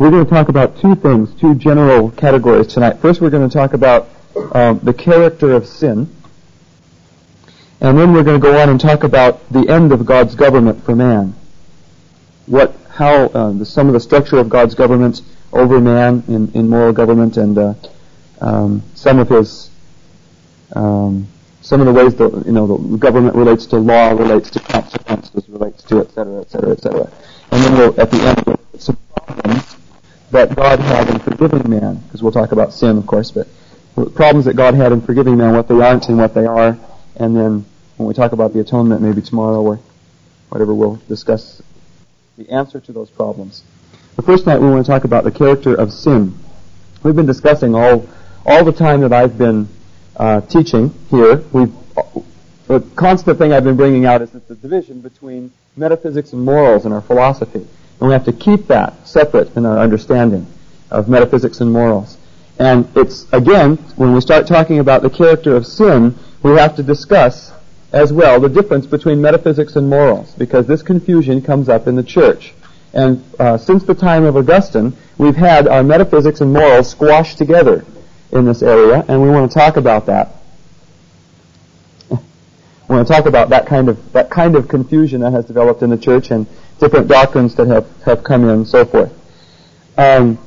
we're going to talk about two things, two general categories tonight. First, we're going to talk about um, the character of sin. And then we're going to go on and talk about the end of God's government for man. What, how, uh, the, some of the structure of God's government over man in, in moral government and uh, um, some of his, um, some of the ways that you know the government relates to law, relates to consequences, relates to et cetera, et cetera, et cetera. And then we'll, at the end, we'll some problems that God had in forgiving man, because we'll talk about sin, of course, but problems that God had in forgiving man, what they aren't and what they are, and then when we talk about the atonement, maybe tomorrow or whatever, we'll discuss the answer to those problems. The first night we want to talk about the character of sin. We've been discussing all all the time that I've been uh, teaching here. We've the constant thing I've been bringing out is that the division between metaphysics and morals in our philosophy, and we have to keep that separate in our understanding of metaphysics and morals. And it's again when we start talking about the character of sin, we have to discuss as well the difference between metaphysics and morals, because this confusion comes up in the church. And uh, since the time of Augustine, we've had our metaphysics and morals squashed together in this area, and we want to talk about that. we want to talk about that kind of that kind of confusion that has developed in the church and different doctrines that have, have come in and so forth. Um,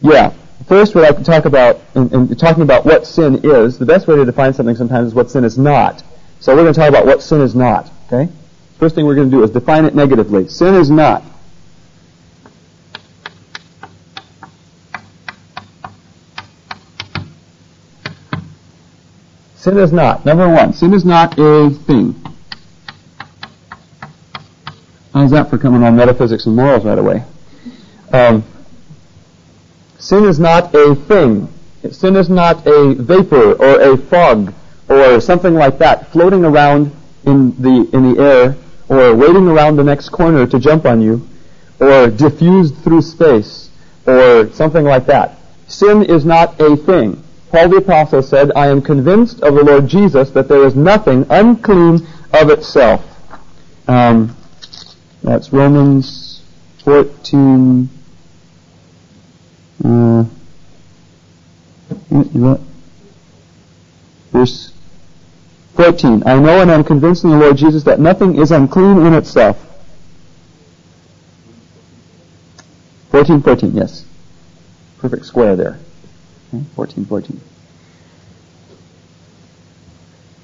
yeah. First, we'd like to talk about, in, in, talking about what sin is, the best way to define something sometimes is what sin is not. So we're going to talk about what sin is not, okay? First thing we're going to do is define it negatively. Sin is not. Sin is not. Number one, sin is not a thing. How's that for coming on metaphysics and morals right away? Um, Sin is not a thing. Sin is not a vapor or a fog or something like that floating around in the, in the air or waiting around the next corner to jump on you or diffused through space or something like that. Sin is not a thing. Paul the Apostle said, I am convinced of the Lord Jesus that there is nothing unclean of itself. Um, that's Romans 14, uh, verse 14. I know and I'm convinced in the Lord Jesus that nothing is unclean in itself. 14, 14, yes. Perfect square there. Okay, 14, 14.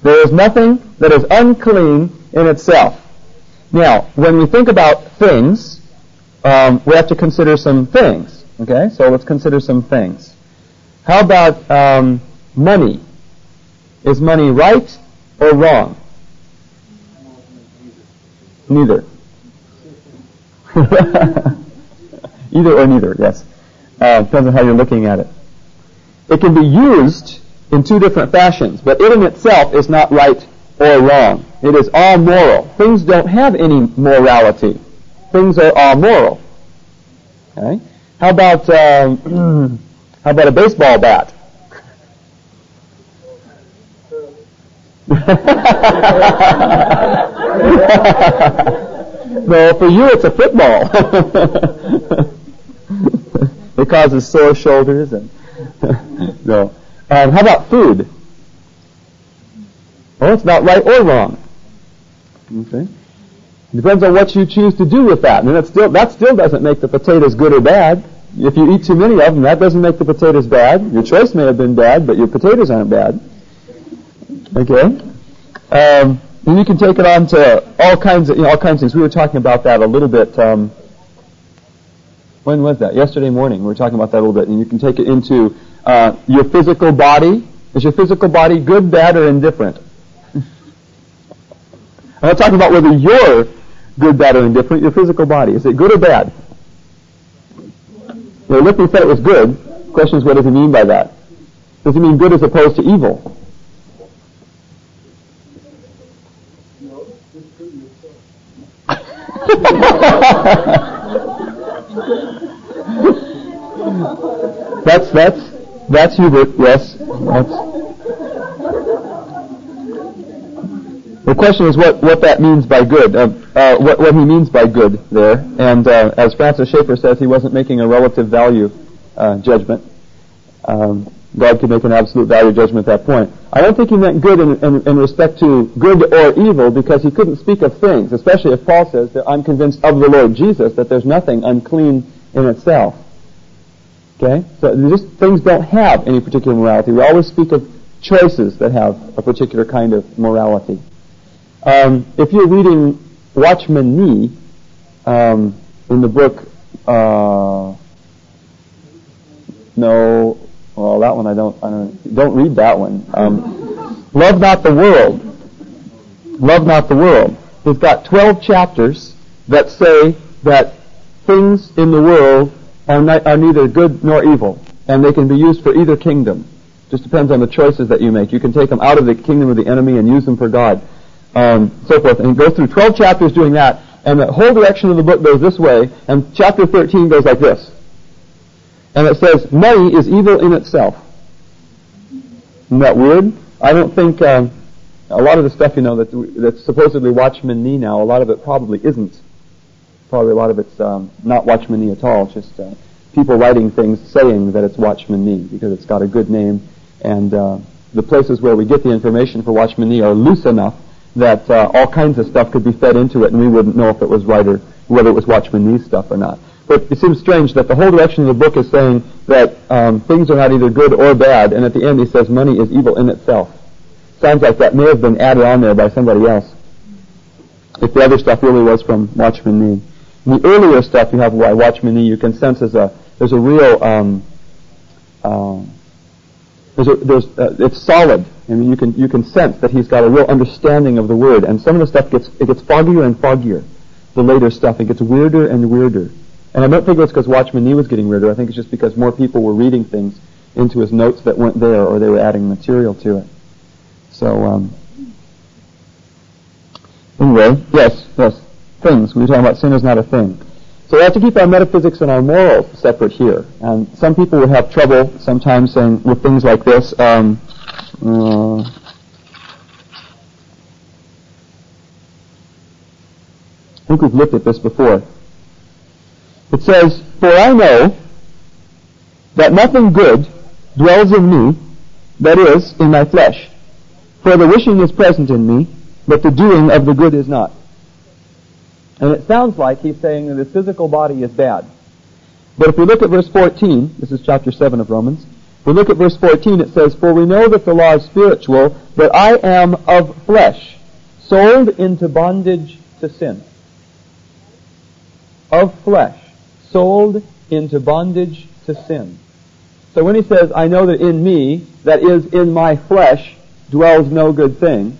There is nothing that is unclean in itself. Now, when we think about things, um, we have to consider some things. Okay, so let's consider some things. How about um, money? Is money right or wrong? Neither. Either or neither, yes. Uh, depends on how you're looking at it. It can be used in two different fashions, but it in itself is not right or wrong. It is all moral. Things don't have any morality. Things are all moral. Okay? How about um, how about a baseball bat? no, for you it's a football. it causes sore shoulders and no. Um, how about food? Well, it's not right or wrong. Okay. It depends on what you choose to do with that. And that still, that still doesn't make the potatoes good or bad. If you eat too many of them, that doesn't make the potatoes bad. Your choice may have been bad, but your potatoes aren't bad. Okay? Um, and you can take it on to all kinds of, you know, all kinds of things. We were talking about that a little bit, um, when was that? Yesterday morning. We were talking about that a little bit. And you can take it into, uh, your physical body. Is your physical body good, bad, or indifferent? I'm not talking about whether you're good, bad, or indifferent. Your physical body. Is it good or bad? Well, Lippy said it was good. The question is, what does he mean by that? Does he mean good as opposed to evil? that's that's that's Hubert. Yes, that's. The question is what what that means by good. Uh, uh, what, what he means by good there. And uh, as Francis Schaeffer says, he wasn't making a relative value uh, judgment. Um, God could make an absolute value judgment at that point. I don't think he meant good in, in, in, respect to good or evil because he couldn't speak of things, especially if Paul says that I'm convinced of the Lord Jesus that there's nothing unclean in itself. Okay? So just things don't have any particular morality. We always speak of choices that have a particular kind of morality. Um, if you're reading Watchman Nee um, in the book, uh, no, well, that one I don't, I don't, don't read that one. Um, Love not the world. Love not the world. He's got 12 chapters that say that things in the world are, ni- are neither good nor evil, and they can be used for either kingdom. Just depends on the choices that you make. You can take them out of the kingdom of the enemy and use them for God, um, so forth. And he goes through 12 chapters doing that, and the whole direction of the book goes this way, and chapter 13 goes like this. And it says, money is evil in itself. Isn't that weird? I don't think um, a lot of the stuff, you know, that, that's supposedly Watchman Nee now, a lot of it probably isn't. Probably a lot of it's um, not Watchman Nee at all. It's just uh, people writing things saying that it's Watchman Nee because it's got a good name and uh, the places where we get the information for Watchman Nee are loose enough that uh, all kinds of stuff could be fed into it, and we wouldn't know if it was right or whether it was Watchman Nee stuff or not. But it seems strange that the whole direction of the book is saying that um, things are not either good or bad, and at the end he says money is evil in itself. Sounds like that may have been added on there by somebody else. If the other stuff really was from Watchman Nee. In the earlier stuff you have by Watchman Nee, you can sense there's a there's a real um, uh, there's a, there's, uh, it's solid. and you can you can sense that he's got a real understanding of the word. And some of the stuff gets it gets foggier and foggier. The later stuff it gets weirder and weirder. And I don't think it's because Watchman Nee was getting weirder. I think it's just because more people were reading things into his notes that weren't there, or they were adding material to it. So um, anyway, yes, yes, things. We were talking about sin is not a thing. So we have to keep our metaphysics and our morals separate here. And some people would have trouble sometimes saying with things like this. Um, uh, I think we've looked at this before. It says, For I know that nothing good dwells in me, that is, in my flesh. For the wishing is present in me, but the doing of the good is not. And it sounds like he's saying that his physical body is bad. But if we look at verse 14, this is chapter 7 of Romans, if we look at verse 14, it says, For we know that the law is spiritual, but I am of flesh, sold into bondage to sin. Of flesh, sold into bondage to sin. So when he says, I know that in me, that is, in my flesh, dwells no good thing,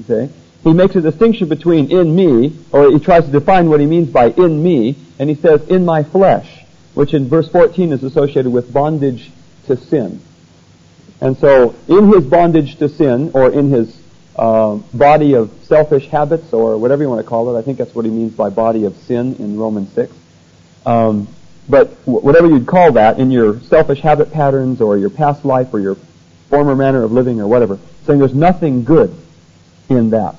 okay, he makes a distinction between in me, or he tries to define what he means by in me, and he says in my flesh, which in verse 14 is associated with bondage to sin. And so in his bondage to sin, or in his uh, body of selfish habits, or whatever you want to call it, I think that's what he means by body of sin in Romans 6. Um, but whatever you'd call that, in your selfish habit patterns, or your past life, or your former manner of living, or whatever, saying there's nothing good in that.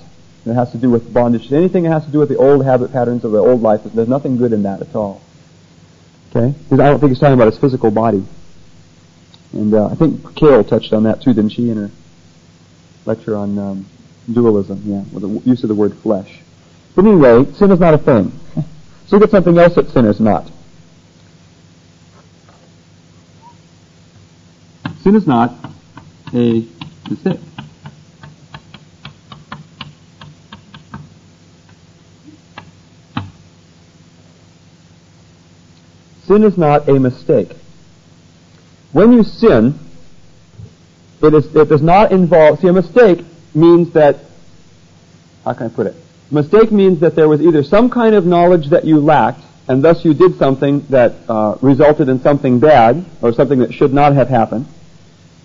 It has to do with bondage. Anything that has to do with the old habit patterns of the old life, there's nothing good in that at all. Okay? Because I don't think he's talking about his physical body. And uh, I think Carol touched on that too, didn't she, in her lecture on um, dualism, yeah, with the use of the word flesh. But anyway, sin is not a thing. So look at something else that sin is not. Sin is not a mistake. Sin is not a mistake. When you sin, it, is, it does not involve, see a mistake means that, how can I put it? Mistake means that there was either some kind of knowledge that you lacked, and thus you did something that uh, resulted in something bad, or something that should not have happened,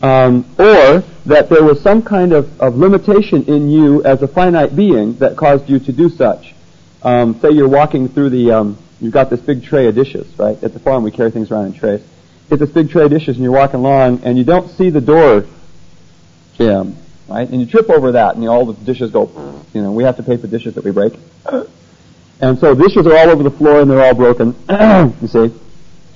um, or that there was some kind of, of limitation in you as a finite being that caused you to do such. Um, say you're walking through the um, You've got this big tray of dishes, right? At the farm, we carry things around in trays. Get this big tray of dishes, and you're walking along, and you don't see the door jamb. right? And you trip over that, and you all the dishes go, you know, we have to pay for dishes that we break. And so dishes are all over the floor, and they're all broken, you see,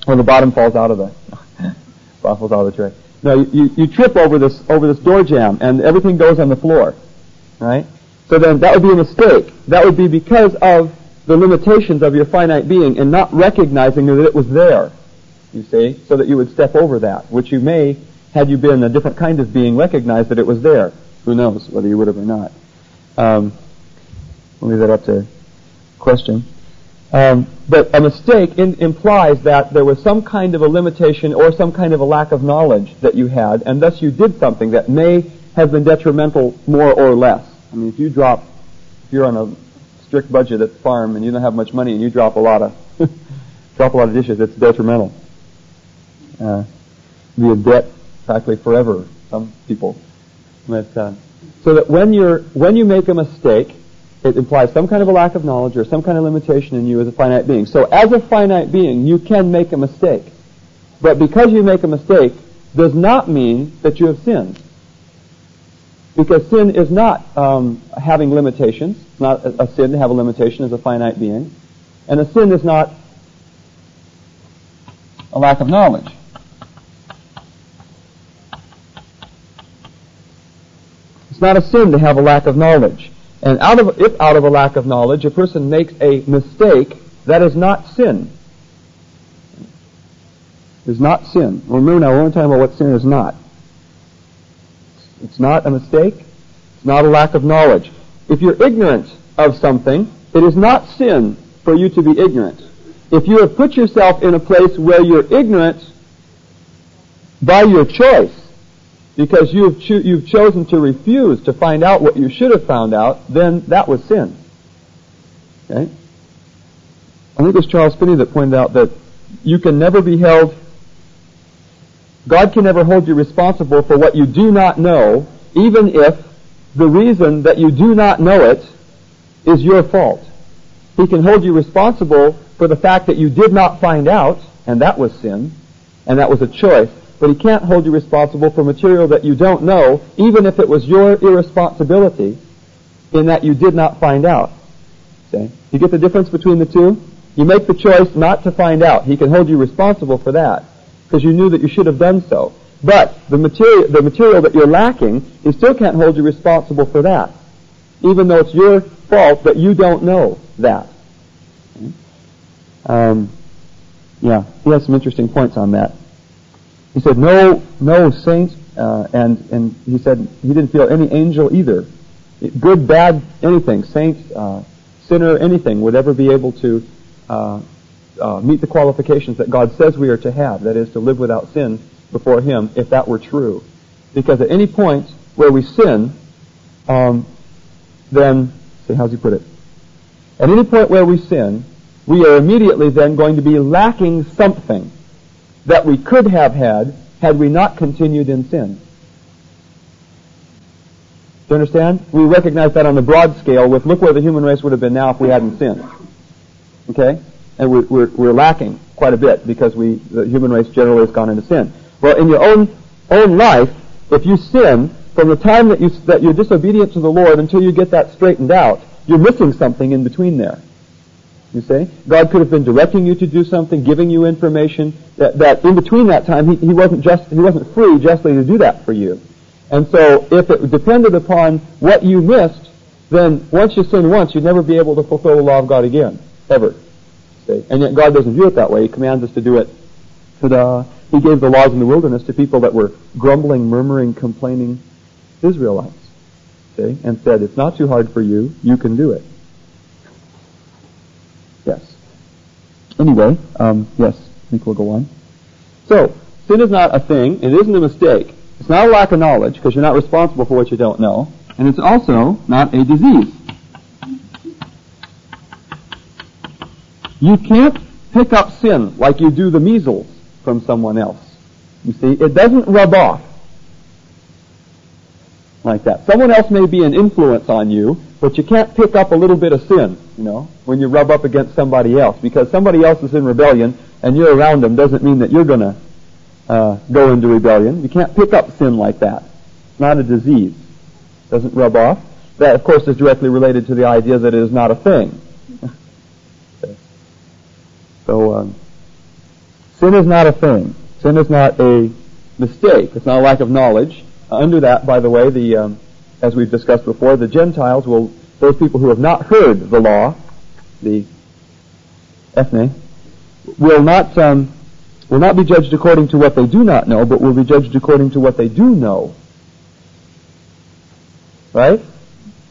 when the bottom falls out of the, falls out of the tray. No, you, you trip over this, over this door jamb, and everything goes on the floor, right? So then that would be a mistake. That would be because of the limitations of your finite being and not recognizing that it was there, you see, so that you would step over that, which you may, had you been a different kind of being, recognize that it was there. Who knows whether you would have or not. Um, we'll leave that up to question. Um, but a mistake in, implies that there was some kind of a limitation or some kind of a lack of knowledge that you had, and thus you did something that may have been detrimental more or less. I mean, if you drop, if you're on a strict budget at the farm and you don't have much money and you drop a lot of drop a lot of dishes, it's detrimental. Uh, be in debt practically forever. Some people, but uh, so that when you're when you make a mistake, it implies some kind of a lack of knowledge or some kind of limitation in you as a finite being. So as a finite being, you can make a mistake, but because you make a mistake does not mean that you have sinned because sin is not um, having limitations. It's not a, a sin to have a limitation as a finite being. And a sin is not a lack of knowledge. It's not a sin to have a lack of knowledge. And out of, if out of a lack of knowledge a person makes a mistake, that is not sin. Is not sin. Remember now, we're only talking about what sin is not. It's not a mistake. It's not a lack of knowledge. If you're ignorant of something, it is not sin for you to be ignorant. If you have put yourself in a place where you're ignorant by your choice, because you've, cho- you've chosen to refuse to find out what you should have found out, then that was sin. Okay? I think it was Charles Finney that pointed out that you can never be held God can never hold you responsible for what you do not know, even if the reason that you do not know it is your fault. He can hold you responsible for the fact that you did not find out, and that was sin, and that was a choice. But he can't hold you responsible for material that you don't know, even if it was your irresponsibility in that you did not find out. See? You get the difference between the two? You make the choice not to find out. He can hold you responsible for that because you knew that you should have done so. But the material, the material that you're lacking, he still can't hold you responsible for that, even though it's your fault that you don't know that. Um, yeah, he has some interesting points on that. He said no, no saint, uh, and and he said he didn't feel any angel either, good, bad, anything, saint, uh, sinner, anything would ever be able to uh, uh, meet the qualifications that God says we are to have, that is, to live without sin before Him, if that were true. Because at any point where we sin, um, then, see, how's he put it? At any point where we sin, we are immediately then going to be lacking something that we could have had had we not continued in sin. Do you understand? We recognize that on the broad scale with look where the human race would have been now if we hadn't sinned. Okay? And we're, we're, we're, lacking quite a bit because we, the human race generally has gone into sin. Well, in your own, own life, if you sin, from the time that, you, that you're disobedient to the Lord until you get that straightened out, you're missing something in between there. You see? God could have been directing you to do something, giving you information, that, that in between that time, he, he wasn't just, he wasn't free justly to do that for you. And so, if it depended upon what you missed, then once you sin once, you'd never be able to fulfill the law of God again. Ever. And yet God doesn't view it that way. He commands us to do it. Ta-da. He gave the laws in the wilderness to people that were grumbling, murmuring, complaining Israelites. See? And said, it's not too hard for you. You can do it. Yes. Anyway, um, yes, I think we'll go on. So, sin is not a thing. It isn't a mistake. It's not a lack of knowledge because you're not responsible for what you don't know. And it's also not a disease. You can't pick up sin like you do the measles from someone else. You see, it doesn't rub off like that. Someone else may be an influence on you, but you can't pick up a little bit of sin, you know, when you rub up against somebody else. Because somebody else is in rebellion and you're around them doesn't mean that you're going to uh, go into rebellion. You can't pick up sin like that. It's not a disease. It doesn't rub off. That, of course, is directly related to the idea that it is not a thing. so, um, sin is not a thing. Sin is not a mistake. It's not a lack of knowledge. Uh, under that, by the way, the um, as we've discussed before, the Gentiles will, those people who have not heard the law, the ethne, will not um, will not be judged according to what they do not know, but will be judged according to what they do know. Right?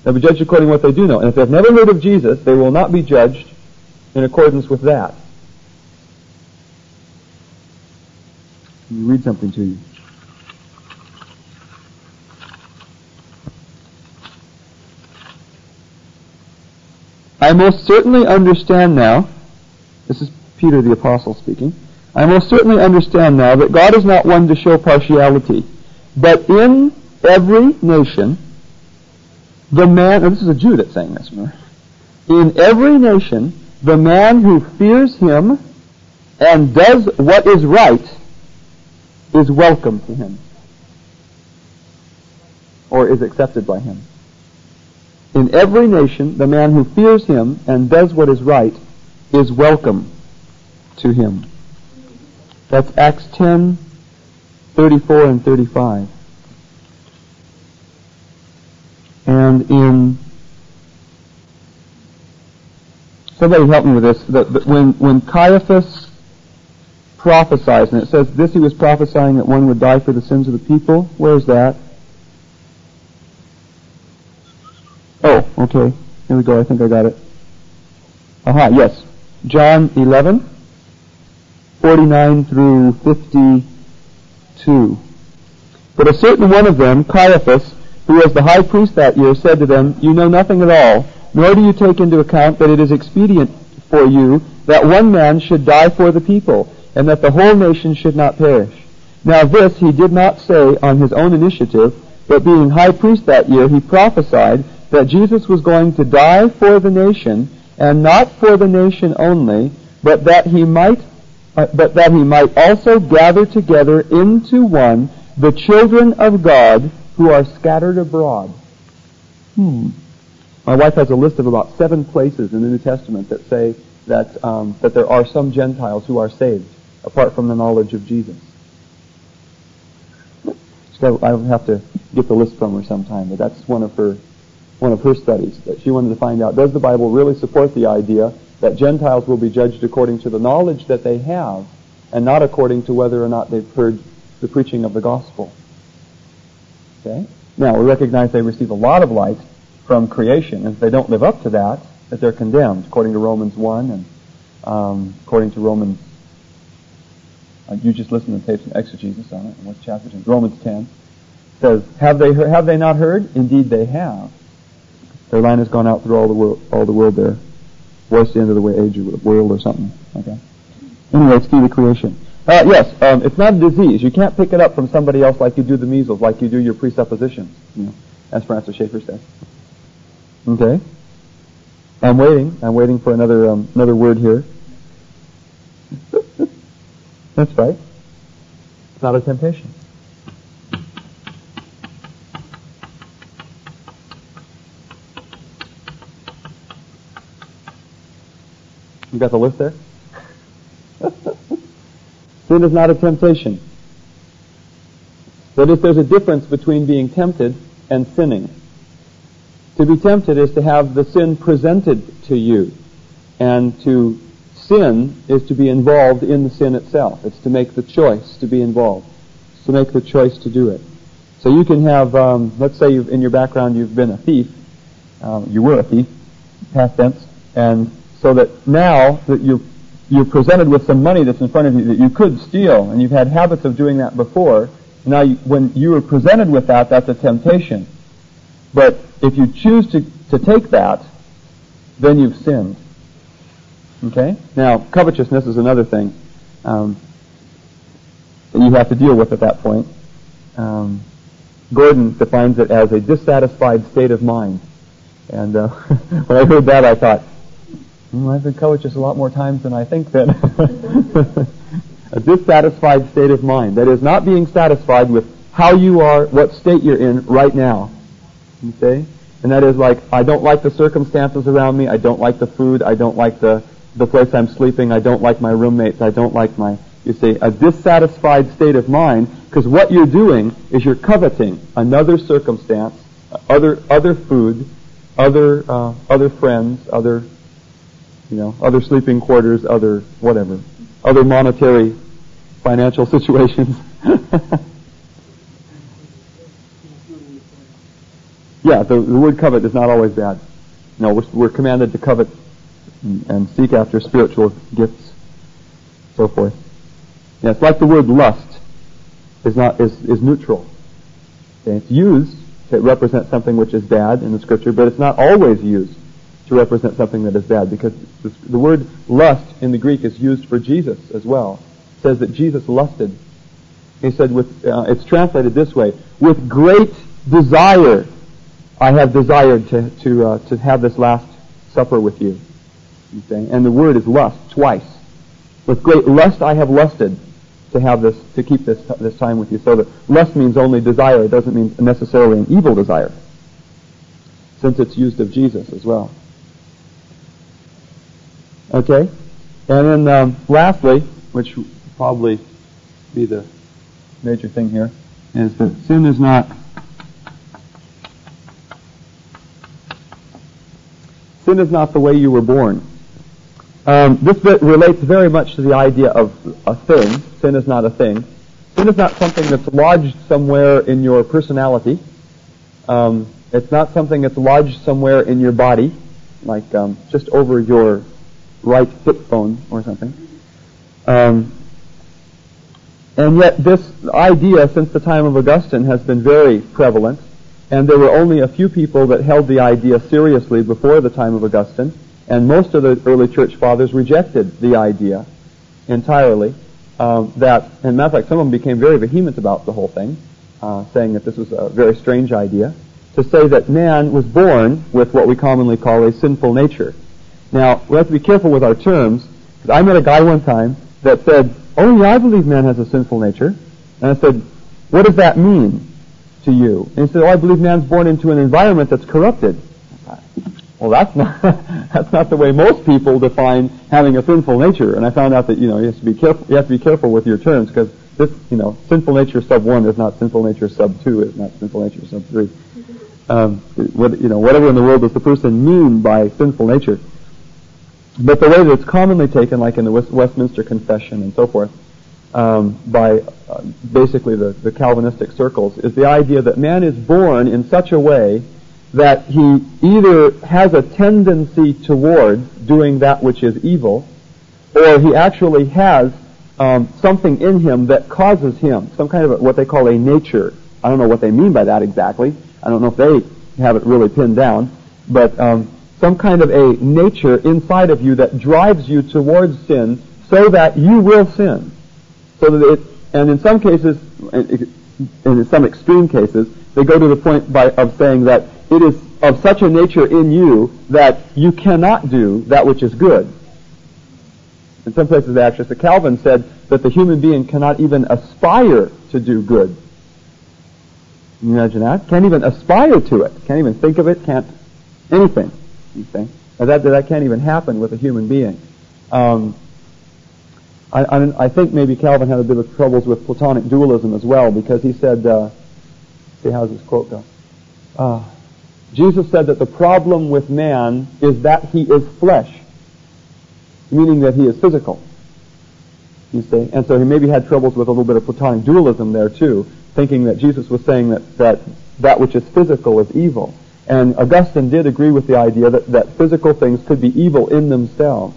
They'll be judged according to what they do know. And if they've never heard of Jesus, they will not be judged in accordance with that. Let me read something to you. I most certainly understand now, this is Peter the Apostle speaking, I most certainly understand now that God is not one to show partiality, but in every nation, the man, this is a Jew that's saying this, remember? In every nation, the man who fears him and does what is right is welcome to him. Or is accepted by him. In every nation, the man who fears him and does what is right is welcome to him. That's Acts 10, 34 and 35. And in somebody help me with this. That, when when Caiaphas prophesies, and it says this, he was prophesying that one would die for the sins of the people. Where's that? Oh, okay. Here we go. I think I got it. Aha, yes. John 11, 49 through 52. But a certain one of them, Caiaphas, who was the high priest that year, said to them, You know nothing at all, nor do you take into account that it is expedient for you that one man should die for the people, and that the whole nation should not perish. Now this he did not say on his own initiative, but being high priest that year, he prophesied that Jesus was going to die for the nation, and not for the nation only, but that he might, uh, but that he might also gather together into one the children of God who are scattered abroad. Hmm. My wife has a list of about seven places in the New Testament that say that um, that there are some Gentiles who are saved apart from the knowledge of Jesus. I will have to get the list from her sometime, but that's one of her one of her studies that she wanted to find out, does the Bible really support the idea that Gentiles will be judged according to the knowledge that they have and not according to whether or not they've heard the preaching of the gospel? Okay? Now, we recognize they receive a lot of light from creation, and if they don't live up to that, that they're condemned, according to Romans 1 and um, according to Romans, uh, you just listen to tapes and exegesis on it, what chapter? Romans 10 says, have they, heard, have they not heard? Indeed they have. Their line has gone out through all the world, all the world there. Voice the end of the way age or world or something. Okay. Anyway, it's through the creation. Uh, yes, um, it's not a disease. You can't pick it up from somebody else like you do the measles, like you do your presuppositions. You know, as Francis Schaeffer says. Okay. I'm waiting. I'm waiting for another um, another word here. That's right. It's not a temptation. You got the list there? Sin is not a temptation. That is, there's a difference between being tempted and sinning. To be tempted is to have the sin presented to you. And to sin is to be involved in the sin itself. It's to make the choice to be involved. It's to make the choice to do it. So you can have, um, let's say in your background you've been a thief. Um, you were a thief, past tense, and so that now that you you're presented with some money that's in front of you that you could steal, and you've had habits of doing that before. Now, you, when you are presented with that, that's a temptation. But if you choose to, to take that, then you've sinned. Okay? Now, covetousness is another thing um, that you have to deal with at that point. Um, Gordon defines it as a dissatisfied state of mind. And uh, when I heard that, I thought, well, I've been covetous a lot more times than I think then. a dissatisfied state of mind. That is, not being satisfied with how you are, what state you're in right now. See? And that is like, I don't like the circumstances around me, I don't like the food, I don't like the, the place I'm sleeping, I don't like my roommates, I don't like my, you see, a dissatisfied state of mind, because what you're doing is you're coveting another circumstance, other, other food, other, uh, other friends, other, you know, other sleeping quarters, other whatever, other monetary financial situations. yeah, the, the word covet is not always bad. No, we're, we're commanded to covet and, seek after spiritual gifts, so forth. Yeah, it's like the word lust is not is, is neutral. Okay? It's used to represent something which is bad in the scripture, but it's not always used to represent something that is bad because the word lust in the Greek is used for Jesus as well. It says that Jesus lusted. He said, with, uh, it's translated this way, with great desire I have desired to, to, uh, to have this last supper with you. Okay? And the word is lust, twice. With great lust I have lusted to have this, to keep this, this time with you. So that lust means only desire. It doesn't mean necessarily an evil desire. Since it's used of Jesus as well. Okay? And then um, lastly, which will probably be the major thing here, is that sin is not sin is not the way you were born. Um, this relates very much to the idea of a thing. Sin is not a thing. Sin is not something that's lodged somewhere in your personality. Um, it's not something that's lodged somewhere in your body, like um, just over your right hip bone or something. Um, and yet this idea since the time of Augustine has been very prevalent, and there were only a few people that held the idea seriously before the time of Augustine, and most of the early church fathers rejected the idea entirely. Um, that, and matter of fact, some of them became very vehement about the whole thing, uh, saying that this was a very strange idea, to say that man was born with what we commonly call a sinful nature. Now, we have to be careful with our terms. Because I met a guy one time that said, "Oh yeah, I believe man has a sinful nature." And I said, "What does that mean to you?" And he said, "Oh, I believe man's born into an environment that's corrupted." Well, that's not that's not the way most people define having a sinful nature. And I found out that you know you have to be careful. You have to be careful with your terms because this you know sinful nature sub one is not sinful nature sub two is not sinful nature sub three. Um, what, you know whatever in the world does the person mean by sinful nature? But the way that it's commonly taken, like in the Westminster Confession and so forth, um, by uh, basically the, the Calvinistic circles, is the idea that man is born in such a way that he either has a tendency towards doing that which is evil, or he actually has um, something in him that causes him some kind of a, what they call a nature. I don't know what they mean by that exactly. I don't know if they have it really pinned down, but um, some kind of a nature inside of you that drives you towards sin so that you will sin. So that it, and in some cases, in some extreme cases, they go to the point by, of saying that it is of such a nature in you that you cannot do that which is good. In some places, actually, so Calvin said that the human being cannot even aspire to do good. Can you imagine that? Can't even aspire to it. Can't even think of it. Can't anything. You see? That, that can't even happen with a human being. Um, I, I, I, think maybe Calvin had a bit of troubles with Platonic dualism as well because he said, uh, see how's this quote go? Uh, Jesus said that the problem with man is that he is flesh, meaning that he is physical. You see? And so he maybe had troubles with a little bit of Platonic dualism there too, thinking that Jesus was saying that that, that which is physical is evil. And Augustine did agree with the idea that, that physical things could be evil in themselves.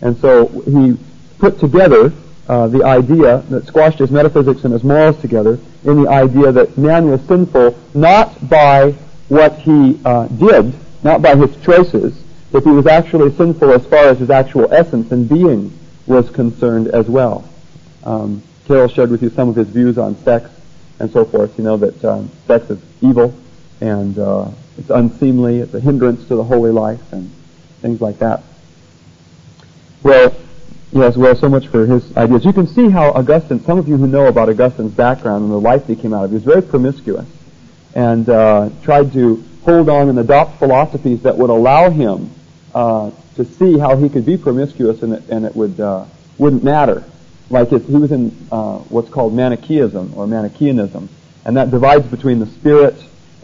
And so he put together uh, the idea that squashed his metaphysics and his morals together in the idea that man was sinful not by what he uh, did, not by his choices, but he was actually sinful as far as his actual essence and being was concerned as well. Um, Carol shared with you some of his views on sex and so forth. You know that um, sex is evil and uh, it's unseemly, it's a hindrance to the holy life, and things like that. Well, yes, well, so much for his ideas. You can see how Augustine, some of you who know about Augustine's background and the life he came out of, he was very promiscuous and uh, tried to hold on and adopt philosophies that would allow him uh, to see how he could be promiscuous and it, and it would uh, wouldn't matter. Like he was in uh, what's called Manichaeism or Manichaeanism, and that divides between the spirit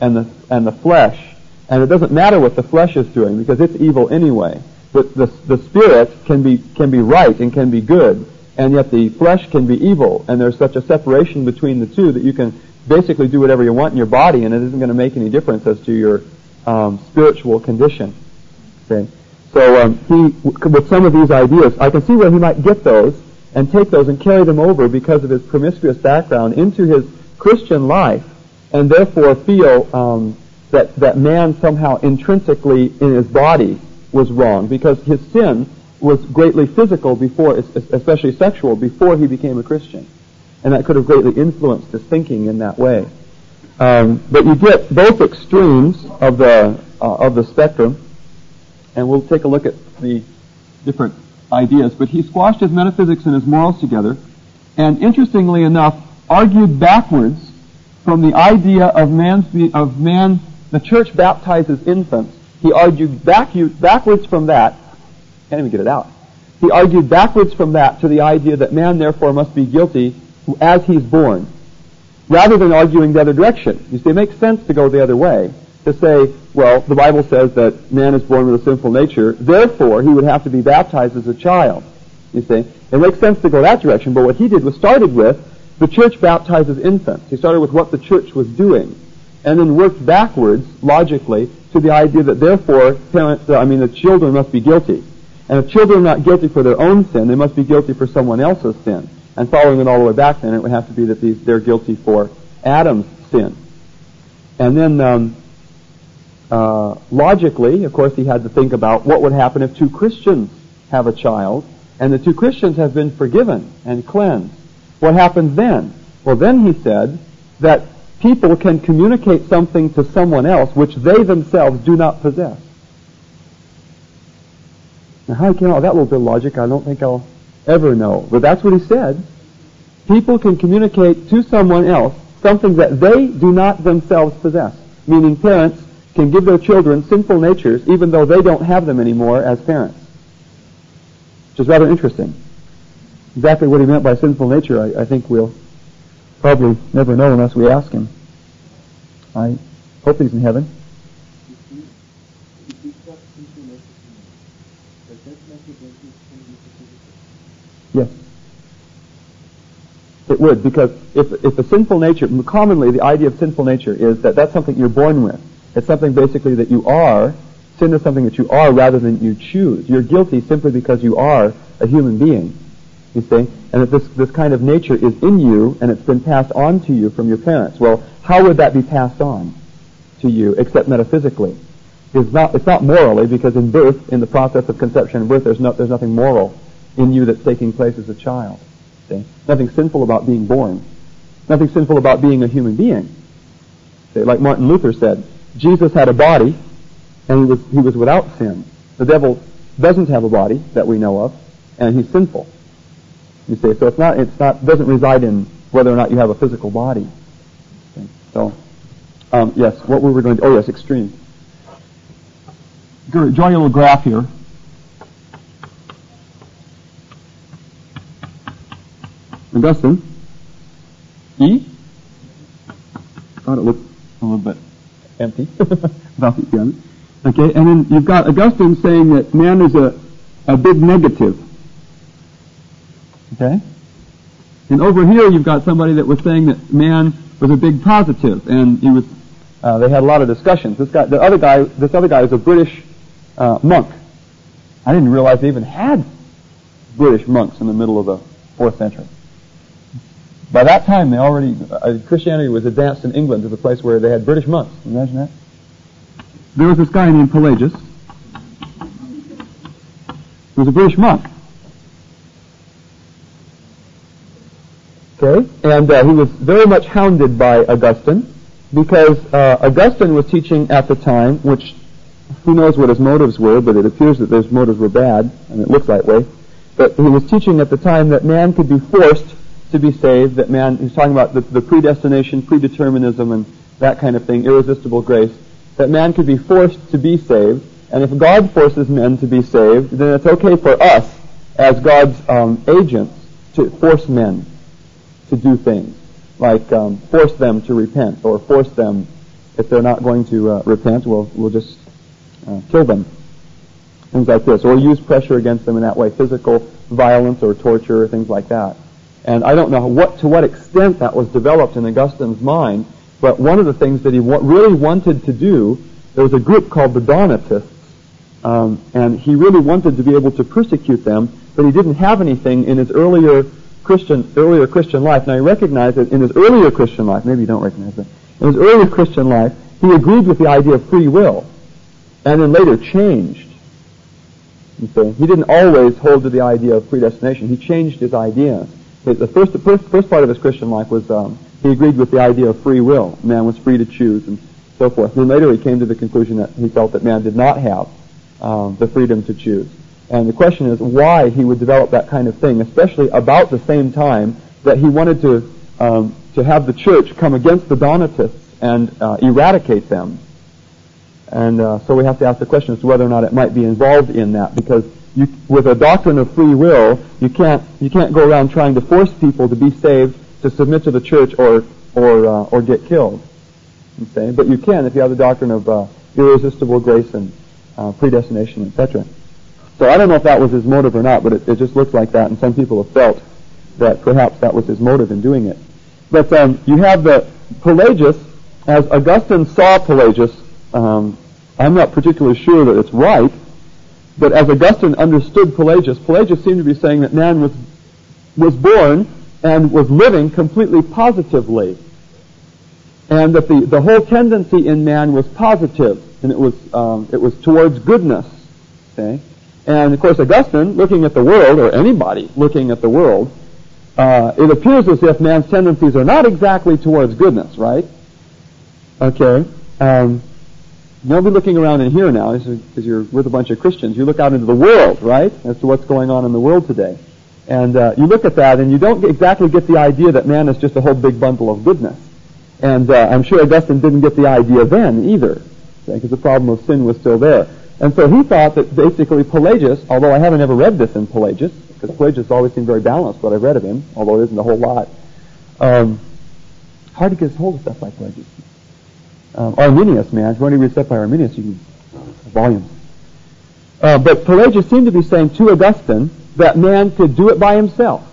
and the and the flesh, and it doesn't matter what the flesh is doing because it's evil anyway. But the the spirit can be can be right and can be good, and yet the flesh can be evil, and there's such a separation between the two that you can basically do whatever you want in your body, and it isn't going to make any difference as to your um, spiritual condition. Okay, so um, he with some of these ideas, I can see where he might get those and take those and carry them over because of his promiscuous background into his Christian life, and therefore feel um, that that man somehow intrinsically in his body was wrong because his sin was greatly physical before, especially sexual, before he became a Christian, and that could have greatly influenced his thinking in that way. Um, but you get both extremes of the uh, of the spectrum, and we'll take a look at the different ideas, but he squashed his metaphysics and his morals together, and interestingly enough, argued backwards from the idea of man's of man. The church baptizes infants. He argued back, backwards from that. Can't even get it out. He argued backwards from that to the idea that man therefore must be guilty as he's born, rather than arguing the other direction. You see, it makes sense to go the other way to say, well, the Bible says that man is born with a sinful nature, therefore he would have to be baptized as a child. You see, it makes sense to go that direction, but what he did was started with the church baptizes infants. He started with what the church was doing, and then worked backwards logically to the idea that therefore parents, I mean, the children must be guilty. And if children are not guilty for their own sin, they must be guilty for someone else's sin. And following it all the way back, then it would have to be that these, they're guilty for Adam's sin. And then um, uh, logically, of course, he had to think about what would happen if two Christians have a child and the two Christians have been forgiven and cleansed. What happens then? Well, then he said that people can communicate something to someone else which they themselves do not possess. Now, how he came out with that little bit of logic, I don't think I'll ever know. But that's what he said. People can communicate to someone else something that they do not themselves possess. Meaning parents can give their children sinful natures even though they don't have them anymore as parents. Which is rather interesting. Exactly what he meant by sinful nature, I, I think we'll probably never know unless we ask him. I hope he's in heaven. Yes. It would, because if, if the sinful nature, commonly the idea of sinful nature is that that's something you're born with. It's something basically that you are. Sin is something that you are rather than you choose. You're guilty simply because you are a human being. You see? And that this, this kind of nature is in you and it's been passed on to you from your parents. Well, how would that be passed on to you except metaphysically? It's not, it's not morally because in birth, in the process of conception and birth, there's, no, there's nothing moral in you that's taking place as a child. See? Nothing sinful about being born. Nothing sinful about being a human being. See? Like Martin Luther said, Jesus had a body, and he was, he was without sin. The devil doesn't have a body that we know of, and he's sinful. You see, so it's not, it's not, doesn't reside in whether or not you have a physical body. So, um, yes, what were we going to, oh yes, extreme. Draw a little graph here. Augustine. E? Thought it looked a little bit empty without the. Okay, and then you've got Augustine saying that man is a, a big negative. Okay? And over here you've got somebody that was saying that man was a big positive, and he was. Uh, they had a lot of discussions. This guy, the other guy, this other guy is a British uh, monk. I didn't realize they even had British monks in the middle of the fourth century. By that time, they already uh, Christianity was advanced in England to the place where they had British monks. Imagine that? There was this guy named Pelagius. He was a British monk. Okay, and uh, he was very much hounded by Augustine because uh, Augustine was teaching at the time, which who knows what his motives were, but it appears that those motives were bad, and it looks that way. But he was teaching at the time that man could be forced to be saved, that man, he's talking about the, the predestination, predeterminism, and that kind of thing, irresistible grace, that man could be forced to be saved, and if God forces men to be saved, then it's okay for us as God's um, agents to force men to do things, like um, force them to repent, or force them, if they're not going to uh, repent, we'll, we'll just uh, kill them. Things like this, or use pressure against them in that way, physical violence or torture, or things like that. And I don't know what to what extent that was developed in Augustine's mind, but one of the things that he wa- really wanted to do, there was a group called the Donatists, um, and he really wanted to be able to persecute them, but he didn't have anything in his earlier Christian earlier Christian life. Now he recognized that in his earlier Christian life, maybe you don't recognize it, in his earlier Christian life, he agreed with the idea of free will, and then later changed. You see, he didn't always hold to the idea of predestination. He changed his ideas. The first, the first, first part of his Christian life was um, he agreed with the idea of free will. Man was free to choose and so forth. And then later he came to the conclusion that he felt that man did not have um, the freedom to choose. And the question is why he would develop that kind of thing, especially about the same time that he wanted to um, to have the church come against the Donatists and uh, eradicate them. And uh, so we have to ask the question as to whether or not it might be involved in that, because you, with a doctrine of free will, you can't you can't go around trying to force people to be saved, to submit to the church, or or uh, or get killed. But you can if you have the doctrine of uh, irresistible grace and uh, predestination, etc. So I don't know if that was his motive or not, but it, it, just looks like that, and some people have felt that perhaps that was his motive in doing it. But um, you have the Pelagius, as Augustine saw Pelagius. Um, I'm not particularly sure that it's right, but as Augustine understood Pelagius, Pelagius seemed to be saying that man was was born and was living completely positively, and that the, the whole tendency in man was positive, and it was um, it was towards goodness. Okay, and of course Augustine, looking at the world, or anybody looking at the world, uh, it appears as if man's tendencies are not exactly towards goodness, right? Okay. Um, don't be looking around in here now because you're with a bunch of Christians. You look out into the world, right, as to what's going on in the world today. And uh, you look at that and you don't exactly get the idea that man is just a whole big bundle of goodness. And uh, I'm sure Augustine didn't get the idea then either, because the problem of sin was still there. And so he thought that basically Pelagius, although I haven't ever read this in Pelagius, because Pelagius always seemed very balanced, what I've read of him, although it isn't a whole lot. Um, hard to get hold of stuff like Pelagius um, Arminius, man. If you want to read stuff by Arminius, you can volumes. Uh, but Pelagius seemed to be saying to Augustine that man could do it by himself,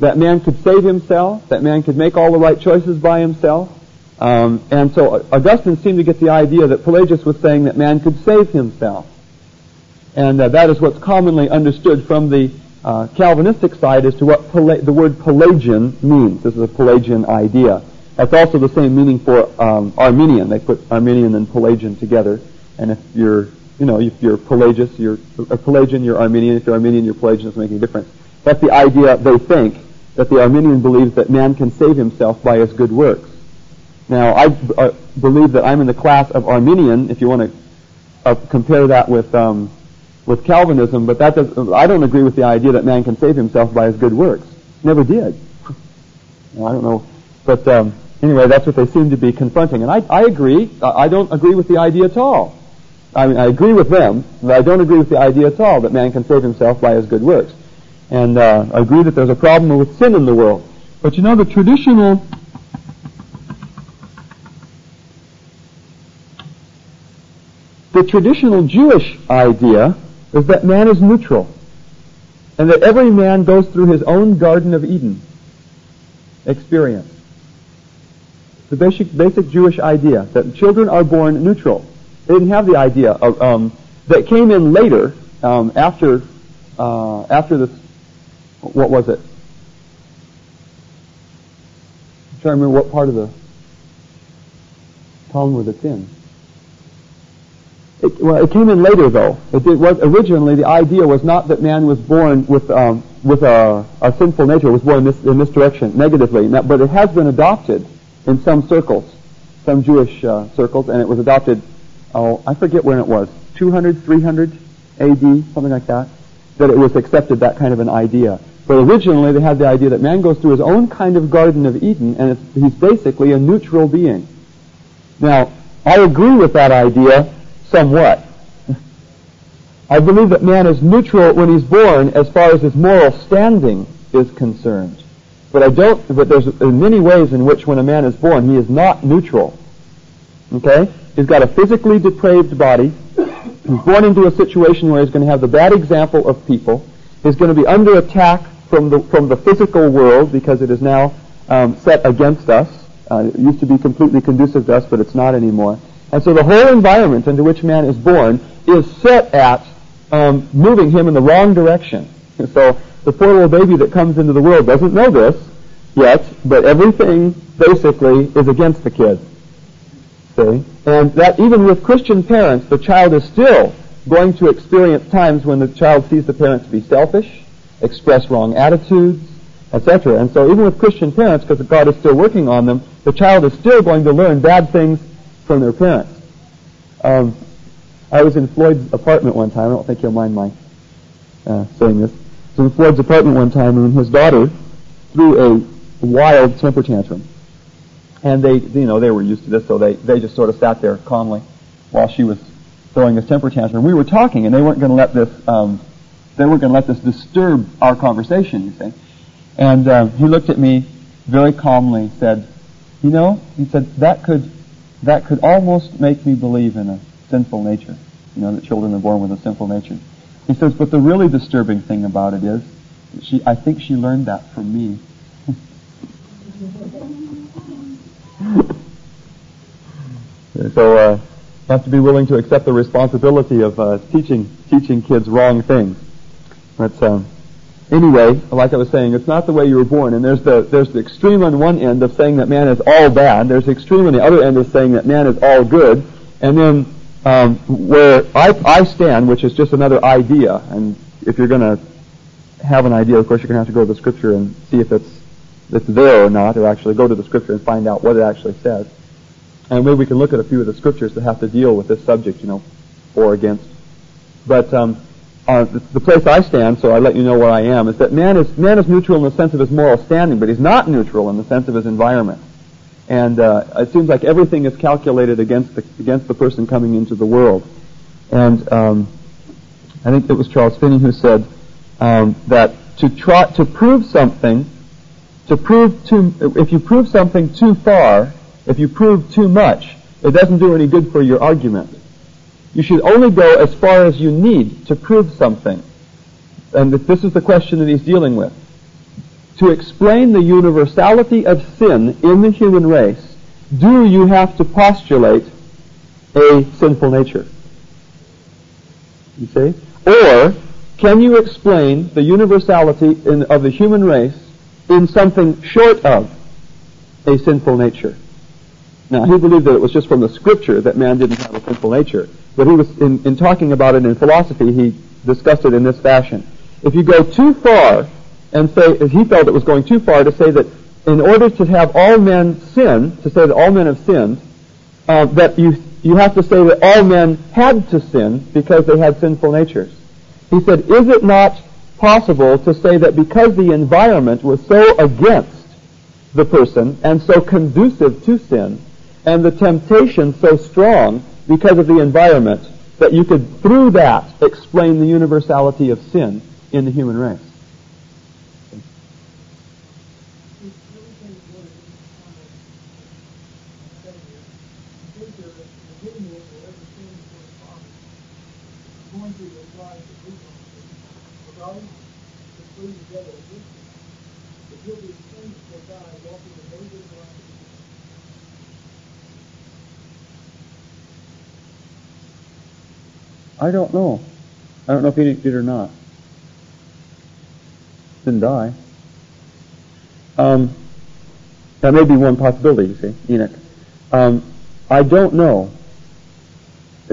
that man could save himself, that man could make all the right choices by himself. Um, and so Augustine seemed to get the idea that Pelagius was saying that man could save himself. And uh, that is what's commonly understood from the uh, Calvinistic side as to what Pela- the word Pelagian means. This is a Pelagian idea. That's also the same meaning for um, Arminian. They put Arminian and Pelagian together. And if you're, you know, if you're Pelagius, you're a Pelagian, you're Arminian. If you're Arminian, you're Pelagian. Doesn't make any difference. That's the idea they think that the Arminian believes that man can save himself by his good works. Now, I uh, believe that I'm in the class of Arminian. If you want to uh, compare that with um, with Calvinism, but that does, I don't agree with the idea that man can save himself by his good works. Never did. Well, I don't know, but um, Anyway, that's what they seem to be confronting. And I, I agree. I don't agree with the idea at all. I mean, I agree with them, but I don't agree with the idea at all that man can save himself by his good works. And uh, I agree that there's a problem with sin in the world. But you know, the traditional the traditional Jewish idea is that man is neutral, and that every man goes through his own Garden of Eden experience the basic, basic Jewish idea that children are born neutral. They didn't have the idea of, um, that came in later um, after uh, after this. What was it? I'm trying to remember what part of the Talmud it's in. It, well, it came in later though. It, it, was originally the idea was not that man was born with um, with a, a, sinful nature, was born in this, in this direction negatively, but it has been adopted in some circles, some Jewish uh, circles, and it was adopted, oh, I forget when it was, 200, 300 AD, something like that, that it was accepted, that kind of an idea. But originally they had the idea that man goes through his own kind of Garden of Eden, and he's basically a neutral being. Now, I agree with that idea somewhat. I believe that man is neutral when he's born as far as his moral standing is concerned. But I don't, but there's many ways in which when a man is born, he is not neutral. Okay? He's got a physically depraved body. He's born into a situation where he's going to have the bad example of people. He's going to be under attack from the, from the physical world because it is now um, set against us. Uh, it used to be completely conducive to us, but it's not anymore. And so the whole environment into which man is born is set at um, moving him in the wrong direction. And so the poor little baby that comes into the world doesn't know this yet, but everything basically is against the kid. See? And that even with Christian parents, the child is still going to experience times when the child sees the parents be selfish, express wrong attitudes, etc. And so even with Christian parents, because God is still working on them, the child is still going to learn bad things from their parents. Um, I was in Floyd's apartment one time. I don't think he'll mind my uh, saying this. I was in Floyd's apartment one time, and his daughter threw a wild temper tantrum. And they, you know, they were used to this, so they, they just sort of sat there calmly while she was throwing this temper tantrum. We were talking, and they weren't going to let this, um, they weren't going to let this disturb our conversation, you see. And uh, he looked at me very calmly, said, "You know," he said, "that could, that could almost make me believe in a sinful nature. You know, that children are born with a sinful nature." He says, "But the really disturbing thing about it is, she, I think she learned that from me." so uh, have to be willing to accept the responsibility of uh, teaching teaching kids wrong things. That's um, anyway, like I was saying, it's not the way you were born. And there's the there's the extreme on one end of saying that man is all bad. There's the extreme on the other end of saying that man is all good. And then um, where I, I stand, which is just another idea. And if you're going to have an idea, of course, you're going to have to go to the scripture and see if it's it's there or not, or actually go to the scripture and find out what it actually says. And maybe we can look at a few of the scriptures that have to deal with this subject, you know, or against. But um, uh, the, the, place I stand, so I let you know where I am, is that man is man is neutral in the sense of his moral standing, but he's not neutral in the sense of his environment. And uh, it seems like everything is calculated against the against the person coming into the world. And um, I think it was Charles Finney who said um, that to try to prove something, to prove too, if you prove something too far, if you prove too much, it doesn't do any good for your argument. You should only go as far as you need to prove something. And this is the question that he's dealing with. To explain the universality of sin in the human race, do you have to postulate a sinful nature? You see? Or can you explain the universality in, of the human race in something short of a sinful nature? Now, he believed that it was just from the scripture that man didn't have a sinful nature. But he was, in, in talking about it in philosophy, he discussed it in this fashion. If you go too far and say, he felt it was going too far to say that in order to have all men sin, to say that all men have sinned, uh, that you, you have to say that all men had to sin because they had sinful natures. He said, is it not possible to say that because the environment was so against the person and so conducive to sin, and the temptation so strong because of the environment that you could, through that, explain the universality of sin in the human race. I don't know. I don't know if Enoch did or not. Didn't die. Um, that may be one possibility, you see, Enoch. Um, I don't know.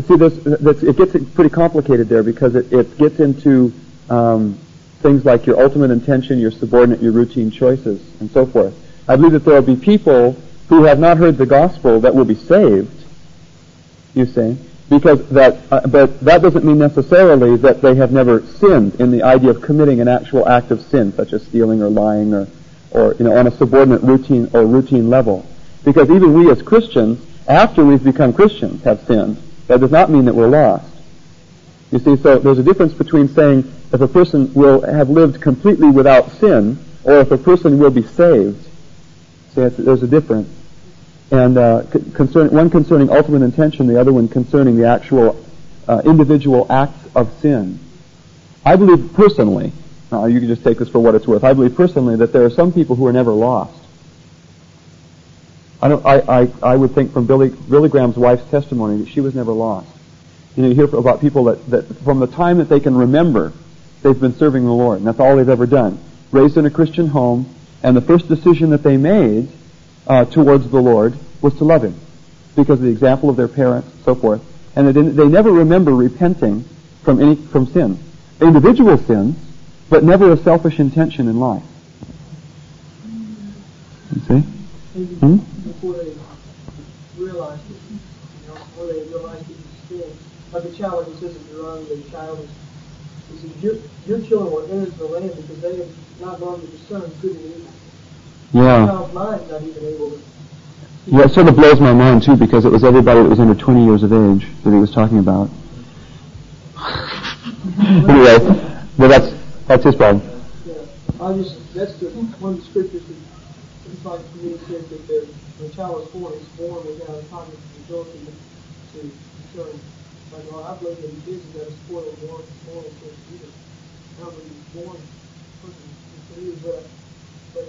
See, this, this, it gets pretty complicated there because it, it gets into um, things like your ultimate intention, your subordinate, your routine choices, and so forth. I believe that there will be people who have not heard the gospel that will be saved, you see, because that, uh, but that doesn't mean necessarily that they have never sinned in the idea of committing an actual act of sin, such as stealing or lying or, or you know, on a subordinate routine or routine level. Because even we as Christians, after we've become Christians, have sinned, that does not mean that we're lost. You see, so there's a difference between saying if a person will have lived completely without sin, or if a person will be saved. See, there's a difference. And uh, one concerning ultimate intention, the other one concerning the actual uh, individual acts of sin. I believe personally, uh, you can just take this for what it's worth, I believe personally that there are some people who are never lost. I, don't, I, I, I would think from Billy, Billy Graham's wife's testimony that she was never lost. You know, you hear about people that, that from the time that they can remember, they've been serving the Lord, and that's all they've ever done. Raised in a Christian home, and the first decision that they made uh, towards the Lord was to love Him, because of the example of their parents, so forth. And they, they never remember repenting from any from sin, individual sins, but never a selfish intention in life. You see? Hmm? Before they realize it, you know, before they realize it is sin. Like a child, like it says in Deuteronomy, the child is, he your, your children will enter the land because they have not known to discern good and evil. Yeah. The child's mind not even able to yeah, it sort of blows my mind too because it was everybody that was under 20 years of age that he was talking about. anyway, well that's that's his problem. Yeah, I just that's the one of the scriptures that it's like to me says that the, when a child is born, it's born without a cognitive ability to discern. Like, well, I believe that Jesus got a spoiled born born to Jesus. I believe he's born person to you, but uh, but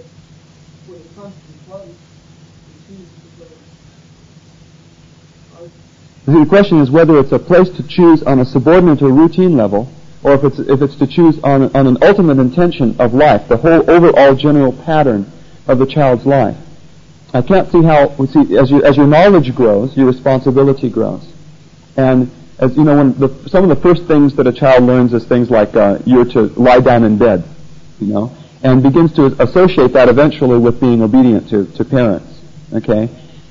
when it comes to place, he chooses the question is whether it's a place to choose on a subordinate or routine level, or if it's if it's to choose on on an ultimate intention of life, the whole overall general pattern of the child's life. I can't see how. See, as you as your knowledge grows, your responsibility grows, and as you know, when the, some of the first things that a child learns is things like uh, you're to lie down in bed, you know, and begins to associate that eventually with being obedient to to parents. Okay,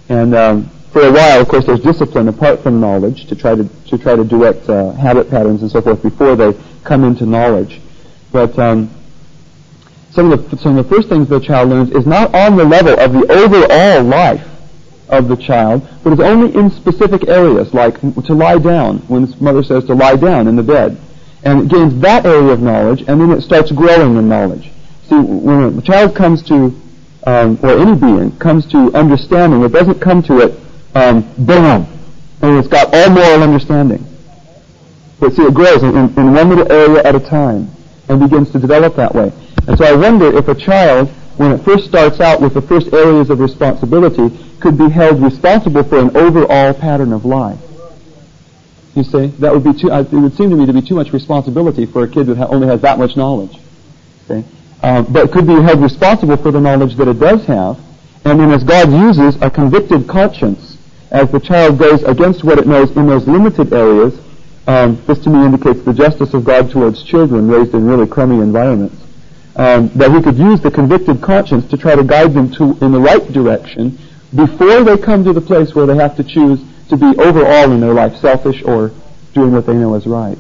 and um, for a while, of course, there's discipline apart from knowledge to try to to try to direct uh, habit patterns and so forth before they come into knowledge. But um, some of the some of the first things the child learns is not on the level of the overall life of the child, but is only in specific areas, like to lie down when mother says to lie down in the bed, and it gains that area of knowledge, and then it starts growing in knowledge. See, when a child comes to um, or any being comes to understanding, it doesn't come to it um, bam, and it's got all moral understanding. But see, it grows in, in one little area at a time and begins to develop that way. And so I wonder if a child, when it first starts out with the first areas of responsibility, could be held responsible for an overall pattern of life. You see, that would be too. It would seem to me to be too much responsibility for a kid that only has that much knowledge. See, um, but could be held responsible for the knowledge that it does have, and then as God uses a convicted conscience as the child goes against what it knows in those limited areas, um, this to me indicates the justice of God towards children raised in really crummy environments. Um, that he could use the convicted conscience to try to guide them to in the right direction before they come to the place where they have to choose to be overall in their life selfish or doing what they know is right.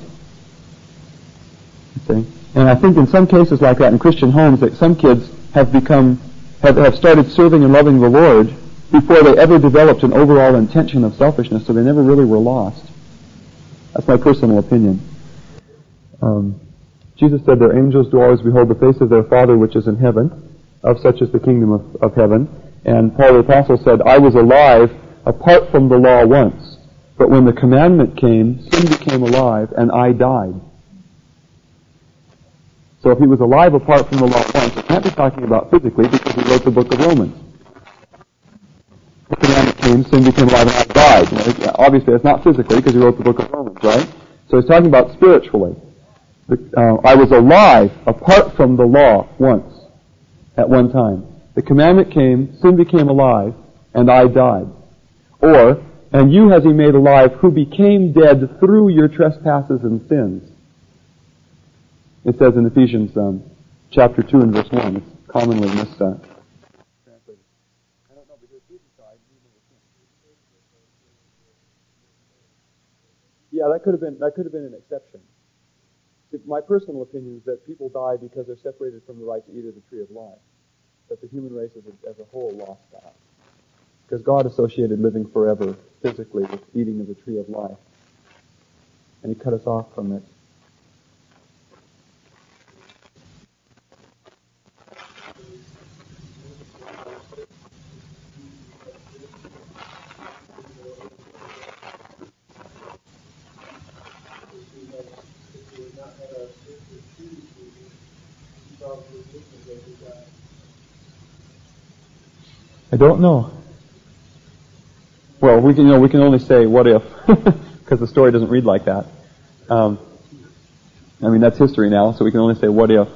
See? And I think in some cases like that in Christian homes that some kids have become have, have started serving and loving the Lord before they ever developed an overall intention of selfishness, so they never really were lost. That's my personal opinion. Um, Jesus said their angels do always behold the face of their Father which is in heaven. Of such is the kingdom of, of heaven. And Paul the Apostle said, I was alive apart from the law once, but when the commandment came, sin became alive, and I died. So if he was alive apart from the law once, he can't be talking about physically because he wrote the book of Romans the commandment came, sin became alive, and I died. You know, obviously, it's not physically because he wrote the book of Romans, right? So he's talking about spiritually. The, uh, I was alive apart from the law once, at one time. The commandment came, sin became alive, and I died. Or, and you has he made alive who became dead through your trespasses and sins. It says in Ephesians um, chapter 2 and verse 1. It's commonly missed. Yeah, that could have been that could have been an exception. My personal opinion is that people die because they're separated from the right to eat of the tree of life. That the human race as a, as a whole lost that. Because God associated living forever physically with eating of the tree of life. And he cut us off from it. I don't know. Well, we can, you know, we can only say what if, because the story doesn't read like that. Um, I mean, that's history now, so we can only say what if.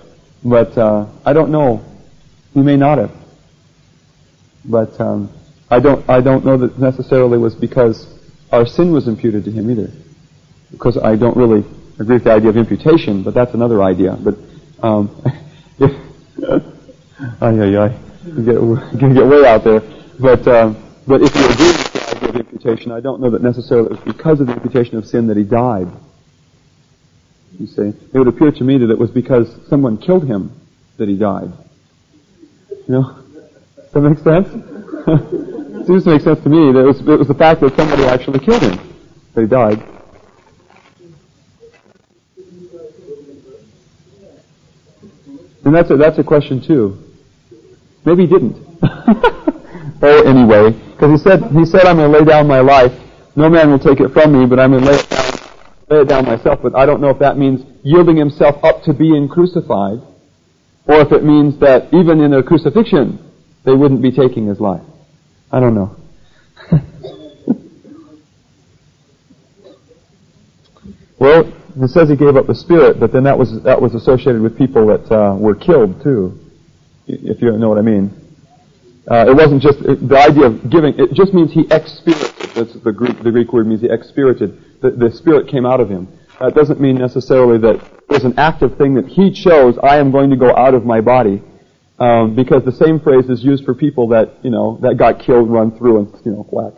But uh, I don't know. He may not have. But um, I don't. I don't know that necessarily was because our sin was imputed to him either. Because I don't really agree with the idea of imputation, but that's another idea. But um, if, ay, ay, ay get, gonna get way out there. But um, but if you agree with the idea of imputation, I don't know that necessarily it was because of the imputation of sin that he died. You see, it would appear to me that it was because someone killed him that he died. You know, does that make sense? it seems to make sense to me that it was, it was the fact that somebody actually killed him that he died. And that's a, that's a question too. Maybe he didn't. or anyway, because he said, he said, I'm going to lay down my life. No man will take it from me, but I'm going to lay it down, lay it down myself. But I don't know if that means yielding himself up to being crucified, or if it means that even in a crucifixion, they wouldn't be taking his life. I don't know. well, it says he gave up the spirit, but then that was that was associated with people that uh, were killed too if you know what I mean. Uh, it wasn't just it, the idea of giving. It just means he expirited. That's the Greek. The Greek word means he expirited. The, the spirit came out of him. That doesn't mean necessarily that it was an active thing that he chose. I am going to go out of my body, um, because the same phrase is used for people that you know that got killed, run through, and you know whack,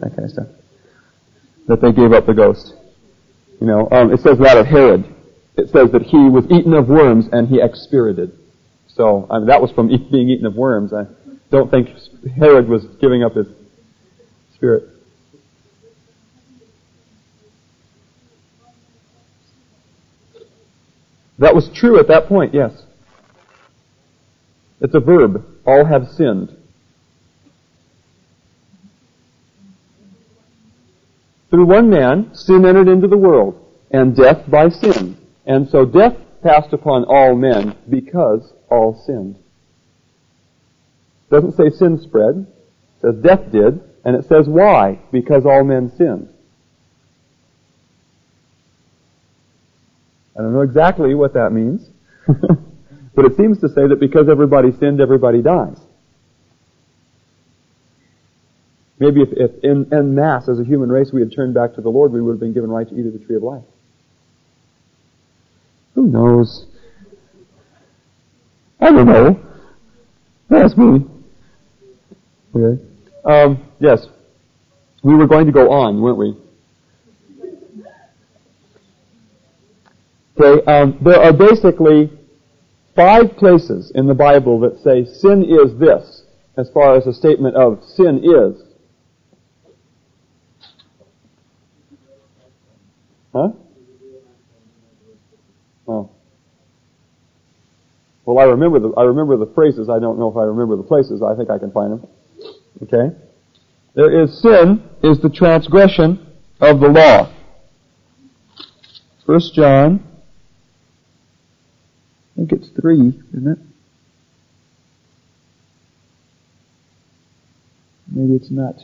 that kind of stuff. That they gave up the ghost. You know, um, it says that of Herod. It says that he was eaten of worms and he expirited. So I mean, that was from being eaten of worms. I don't think Herod was giving up his spirit. That was true at that point, yes. It's a verb. All have sinned. Through one man, sin entered into the world, and death by sin. And so death passed upon all men because all sinned. Doesn't say sin spread. It says death did. And it says why? Because all men sinned. I don't know exactly what that means. but it seems to say that because everybody sinned, everybody dies. Maybe if, if in, en masse, as a human race, we had turned back to the Lord, we would have been given right to eat of the tree of life. Who knows? I don't know. Ask me. Okay. Um, yes. We were going to go on, weren't we? Okay, um, there are basically five places in the Bible that say sin is this, as far as a statement of sin is. Huh? Oh. Well, I remember the, I remember the phrases. I don't know if I remember the places. I think I can find them. Okay? There is sin is the transgression of the law. First John, I think it's three, isn't it? Maybe it's not.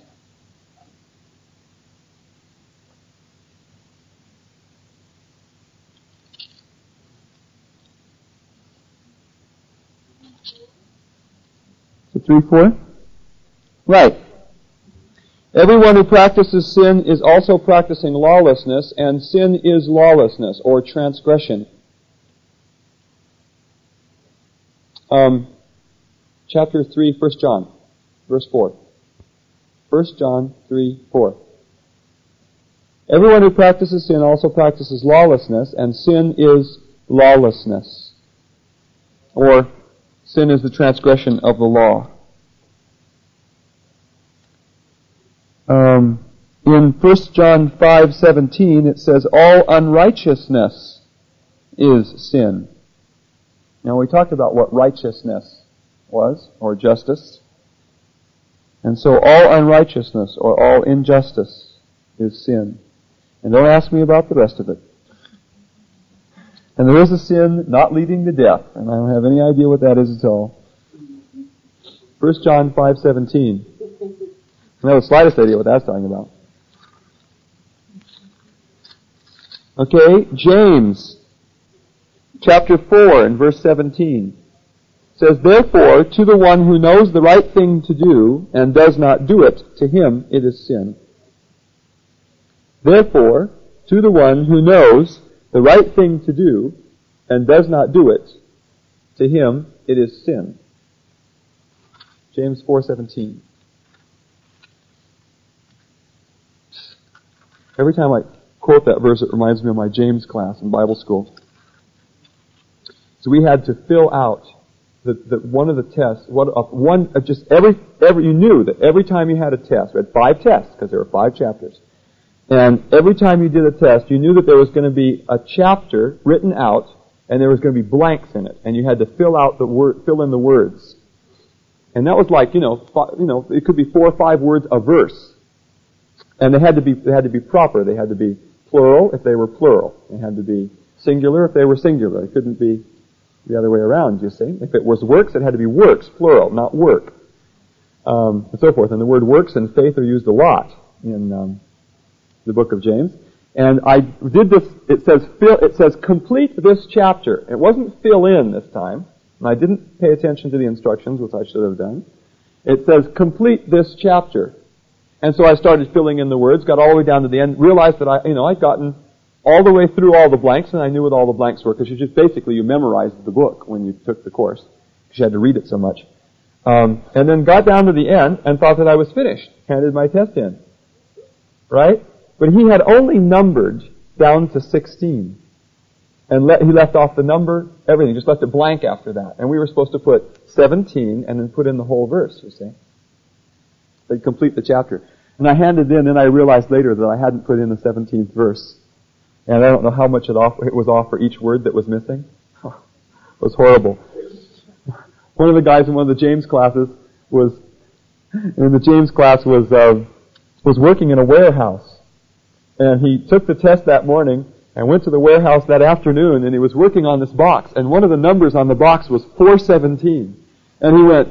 Three, four? Right. Everyone who practices sin is also practicing lawlessness, and sin is lawlessness or transgression. Um, chapter 3, 1 John, verse 4. 1 John 3, 4. Everyone who practices sin also practices lawlessness, and sin is lawlessness. Or Sin is the transgression of the law. Um, in 1 John 5:17 it says all unrighteousness is sin. Now we talked about what righteousness was or justice. And so all unrighteousness or all injustice is sin. And don't ask me about the rest of it. And there is a sin not leading to death, and I don't have any idea what that is at all. 1 John 5:17. I have the slightest idea what that's talking about. Okay, James chapter 4 and verse 17 says, Therefore, to the one who knows the right thing to do and does not do it, to him it is sin. Therefore, to the one who knows the right thing to do and does not do it, to him it is sin. James 4:17. Every time I quote that verse, it reminds me of my James class in Bible school. So we had to fill out the, the one of the tests, what, uh, one, uh, just every, every, you knew that every time you had a test, we had five tests, because there were five chapters. And every time you did a test, you knew that there was going to be a chapter written out, and there was going to be blanks in it, and you had to fill out the word, fill in the words. And that was like, you know, five, you know, it could be four or five words a verse. And they had to be, they had to be proper. They had to be plural if they were plural. They had to be singular if they were singular. It couldn't be the other way around, you see. If it was works, it had to be works, plural, not work. Um, and so forth. And the word works and faith are used a lot in um, the book of James. And I did this, it says fill, it says complete this chapter. It wasn't fill in this time. And I didn't pay attention to the instructions, which I should have done. It says complete this chapter. And so I started filling in the words, got all the way down to the end, realized that I, you know, I'd gotten all the way through all the blanks, and I knew what all the blanks were, because you just basically, you memorized the book when you took the course, because you had to read it so much. Um, and then got down to the end and thought that I was finished, handed my test in. Right? But he had only numbered down to 16. And let, he left off the number, everything, just left it blank after that. And we were supposed to put 17 and then put in the whole verse, you see. They'd complete the chapter. And I handed in, and I realized later that I hadn't put in the 17th verse. And I don't know how much it, off, it was off for each word that was missing. it was horrible. One of the guys in one of the James classes was, in the James class was, uh, was working in a warehouse. And he took the test that morning and went to the warehouse that afternoon and he was working on this box and one of the numbers on the box was 417. And he went,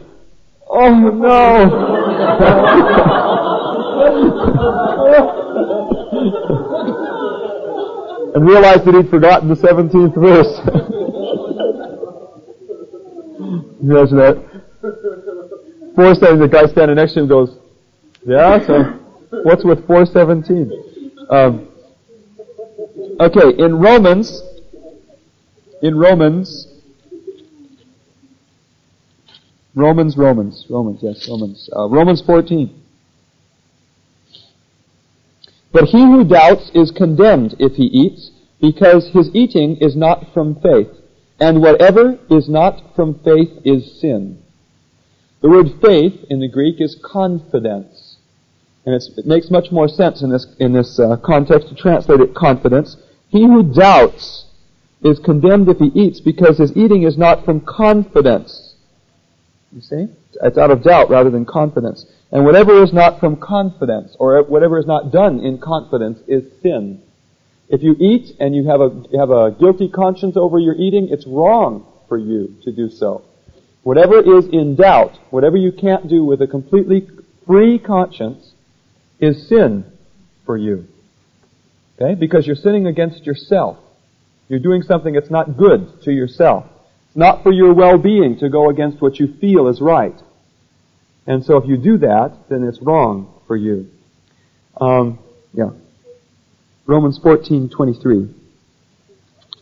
oh no! and realized that he'd forgotten the 17th verse. You imagine that. 417, the guy standing next to him goes, yeah, so what's with 417? Um, okay, in Romans, in Romans, Romans, Romans, Romans, yes, Romans, uh, Romans 14. But he who doubts is condemned if he eats, because his eating is not from faith. And whatever is not from faith is sin. The word faith in the Greek is confidence. And it makes much more sense in this, in this uh, context to translate it confidence. He who doubts is condemned if he eats because his eating is not from confidence. You see? It's out of doubt rather than confidence. And whatever is not from confidence, or whatever is not done in confidence, is sin. If you eat and you have a, you have a guilty conscience over your eating, it's wrong for you to do so. Whatever is in doubt, whatever you can't do with a completely free conscience, is sin for you. Okay? Because you're sinning against yourself. You're doing something that's not good to yourself. Not for your well-being to go against what you feel is right. And so if you do that, then it's wrong for you. Um, yeah. Romans 14:23.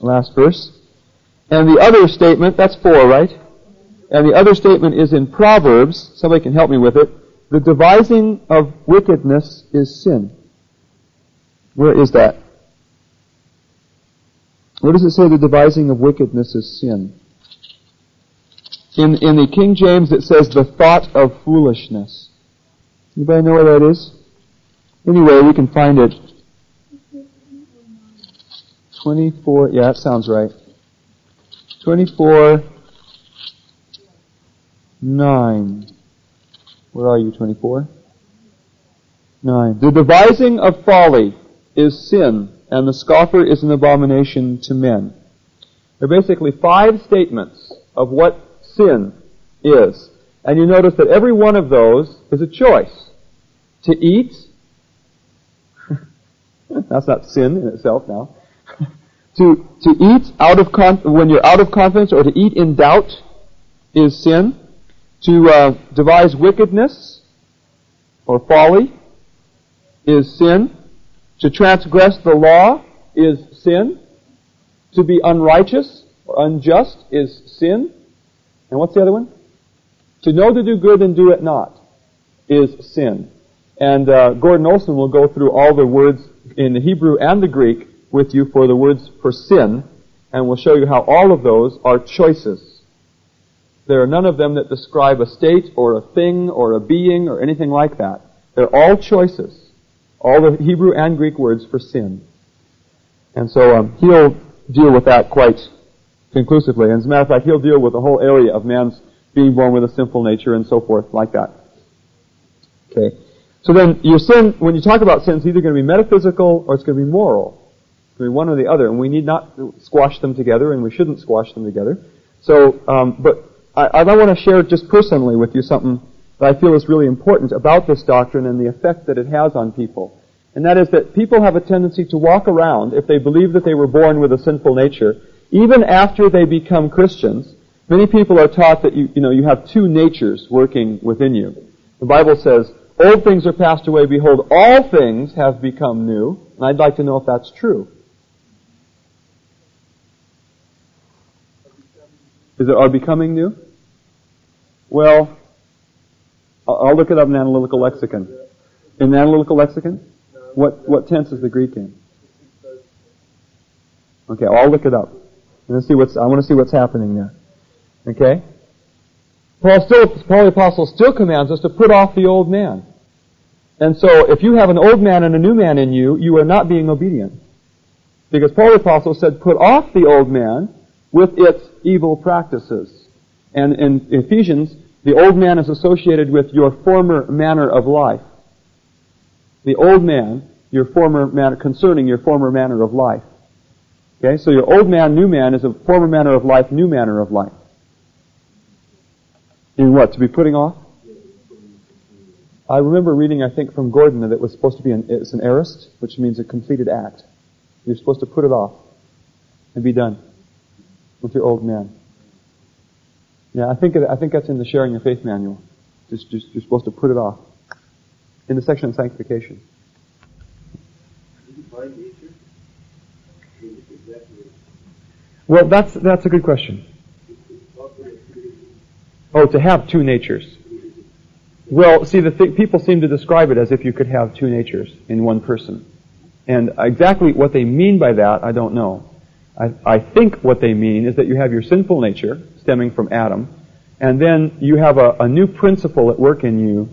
Last verse. And the other statement, that's four, right? And the other statement is in Proverbs. Somebody can help me with it. The devising of wickedness is sin. Where is that? Where does it say the devising of wickedness is sin? In, in the King James it says the thought of foolishness. Anybody know where that is? Anyway, we can find it. 24, yeah, that sounds right. 24, 9. Where are you, 24? 9. The devising of folly is sin, and the scoffer is an abomination to men. There are basically five statements of what sin is. And you notice that every one of those is a choice. To eat, that's not sin in itself now. to, to eat out of when you're out of confidence or to eat in doubt is sin. To uh, devise wickedness or folly is sin. To transgress the law is sin. To be unrighteous or unjust is sin. And what's the other one? To know to do good and do it not is sin. And uh, Gordon Olson will go through all the words in the Hebrew and the Greek with you for the words for sin, and we'll show you how all of those are choices. There are none of them that describe a state or a thing or a being or anything like that. They're all choices. All the Hebrew and Greek words for sin. And so um, he'll deal with that quite conclusively. And as a matter of fact, he'll deal with the whole area of man's being born with a sinful nature and so forth like that. Okay. So then your sin, when you talk about sin, it's either going to be metaphysical or it's going to be moral. It's going to be one or the other. And we need not squash them together and we shouldn't squash them together. So, um, but I, I want to share just personally with you something that I feel is really important about this doctrine and the effect that it has on people. And that is that people have a tendency to walk around, if they believe that they were born with a sinful nature, even after they become Christians, many people are taught that you, you know, you have two natures working within you. The Bible says, old things are passed away, behold, all things have become new. And I'd like to know if that's true. Is it are becoming new? Well, I'll look it up in analytical lexicon. In analytical lexicon? What, what tense is the Greek in? Okay, I'll look it up. Let's see what's, I want to see what's happening there. Okay? Paul still, Paul the Apostle still commands us to put off the old man. And so, if you have an old man and a new man in you, you are not being obedient. Because Paul the Apostle said, put off the old man with its evil practices. And in Ephesians, the old man is associated with your former manner of life. The old man, your former manner, concerning your former manner of life. Okay, so your old man, new man is a former manner of life, new manner of life. In what? To be putting off? I remember reading, I think, from Gordon that it was supposed to be an, it's an aorist, which means a completed act. You're supposed to put it off and be done with your old man. Yeah, I think I think that's in the sharing your faith manual. Just, just you're supposed to put it off in the section on sanctification. Well, that's that's a good question. Oh, to have two natures. Well, see, the th- people seem to describe it as if you could have two natures in one person, and exactly what they mean by that, I don't know. I, I think what they mean is that you have your sinful nature stemming from Adam, and then you have a, a new principle at work in you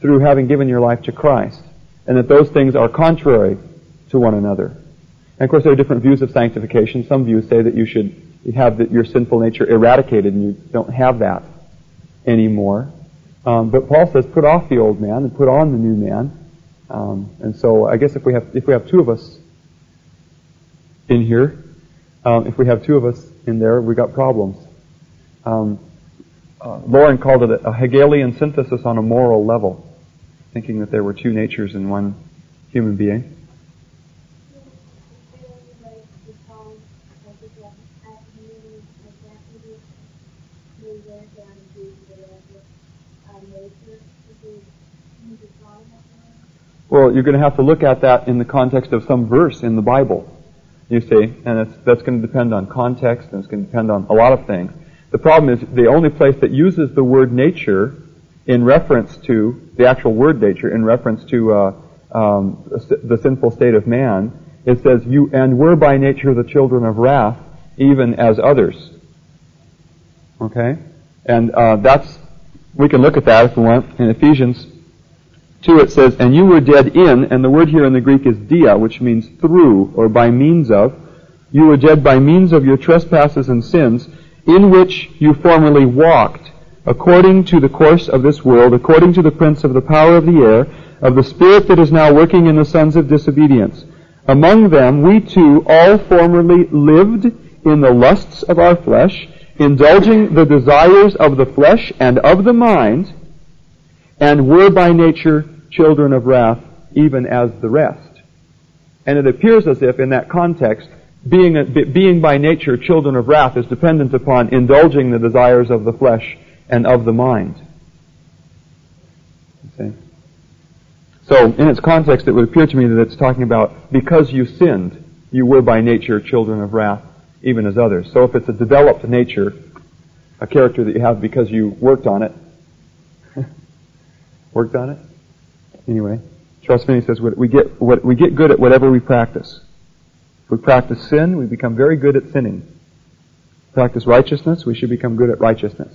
through having given your life to Christ, and that those things are contrary to one another. And of course, there are different views of sanctification. Some views say that you should have the, your sinful nature eradicated, and you don't have that anymore. Um, but Paul says, put off the old man and put on the new man. Um, and so, I guess if we have if we have two of us in here, um, if we have two of us in there, we got problems. Um, uh, Lauren called it a, a Hegelian synthesis on a moral level, thinking that there were two natures in one human being. Well, you're going to have to look at that in the context of some verse in the Bible. You see, and that's going to depend on context, and it's going to depend on a lot of things. The problem is the only place that uses the word nature in reference to the actual word nature, in reference to uh, um, the sinful state of man, it says, "You and were by nature the children of wrath, even as others." Okay, and uh, that's we can look at that if we want in Ephesians 2 it says, And you were dead in, and the word here in the Greek is dia, which means through or by means of. You were dead by means of your trespasses and sins, in which you formerly walked, according to the course of this world, according to the prince of the power of the air, of the spirit that is now working in the sons of disobedience. Among them we too all formerly lived in the lusts of our flesh, indulging the desires of the flesh and of the mind, and were by nature children of wrath, even as the rest. And it appears as if in that context, being, a, being by nature children of wrath is dependent upon indulging the desires of the flesh and of the mind. See? So, in its context, it would appear to me that it's talking about because you sinned, you were by nature children of wrath, even as others. So if it's a developed nature, a character that you have because you worked on it, worked on it? Anyway, Charles Finney says we get, what, we get good at whatever we practice. If we practice sin, we become very good at sinning. Practice righteousness, we should become good at righteousness.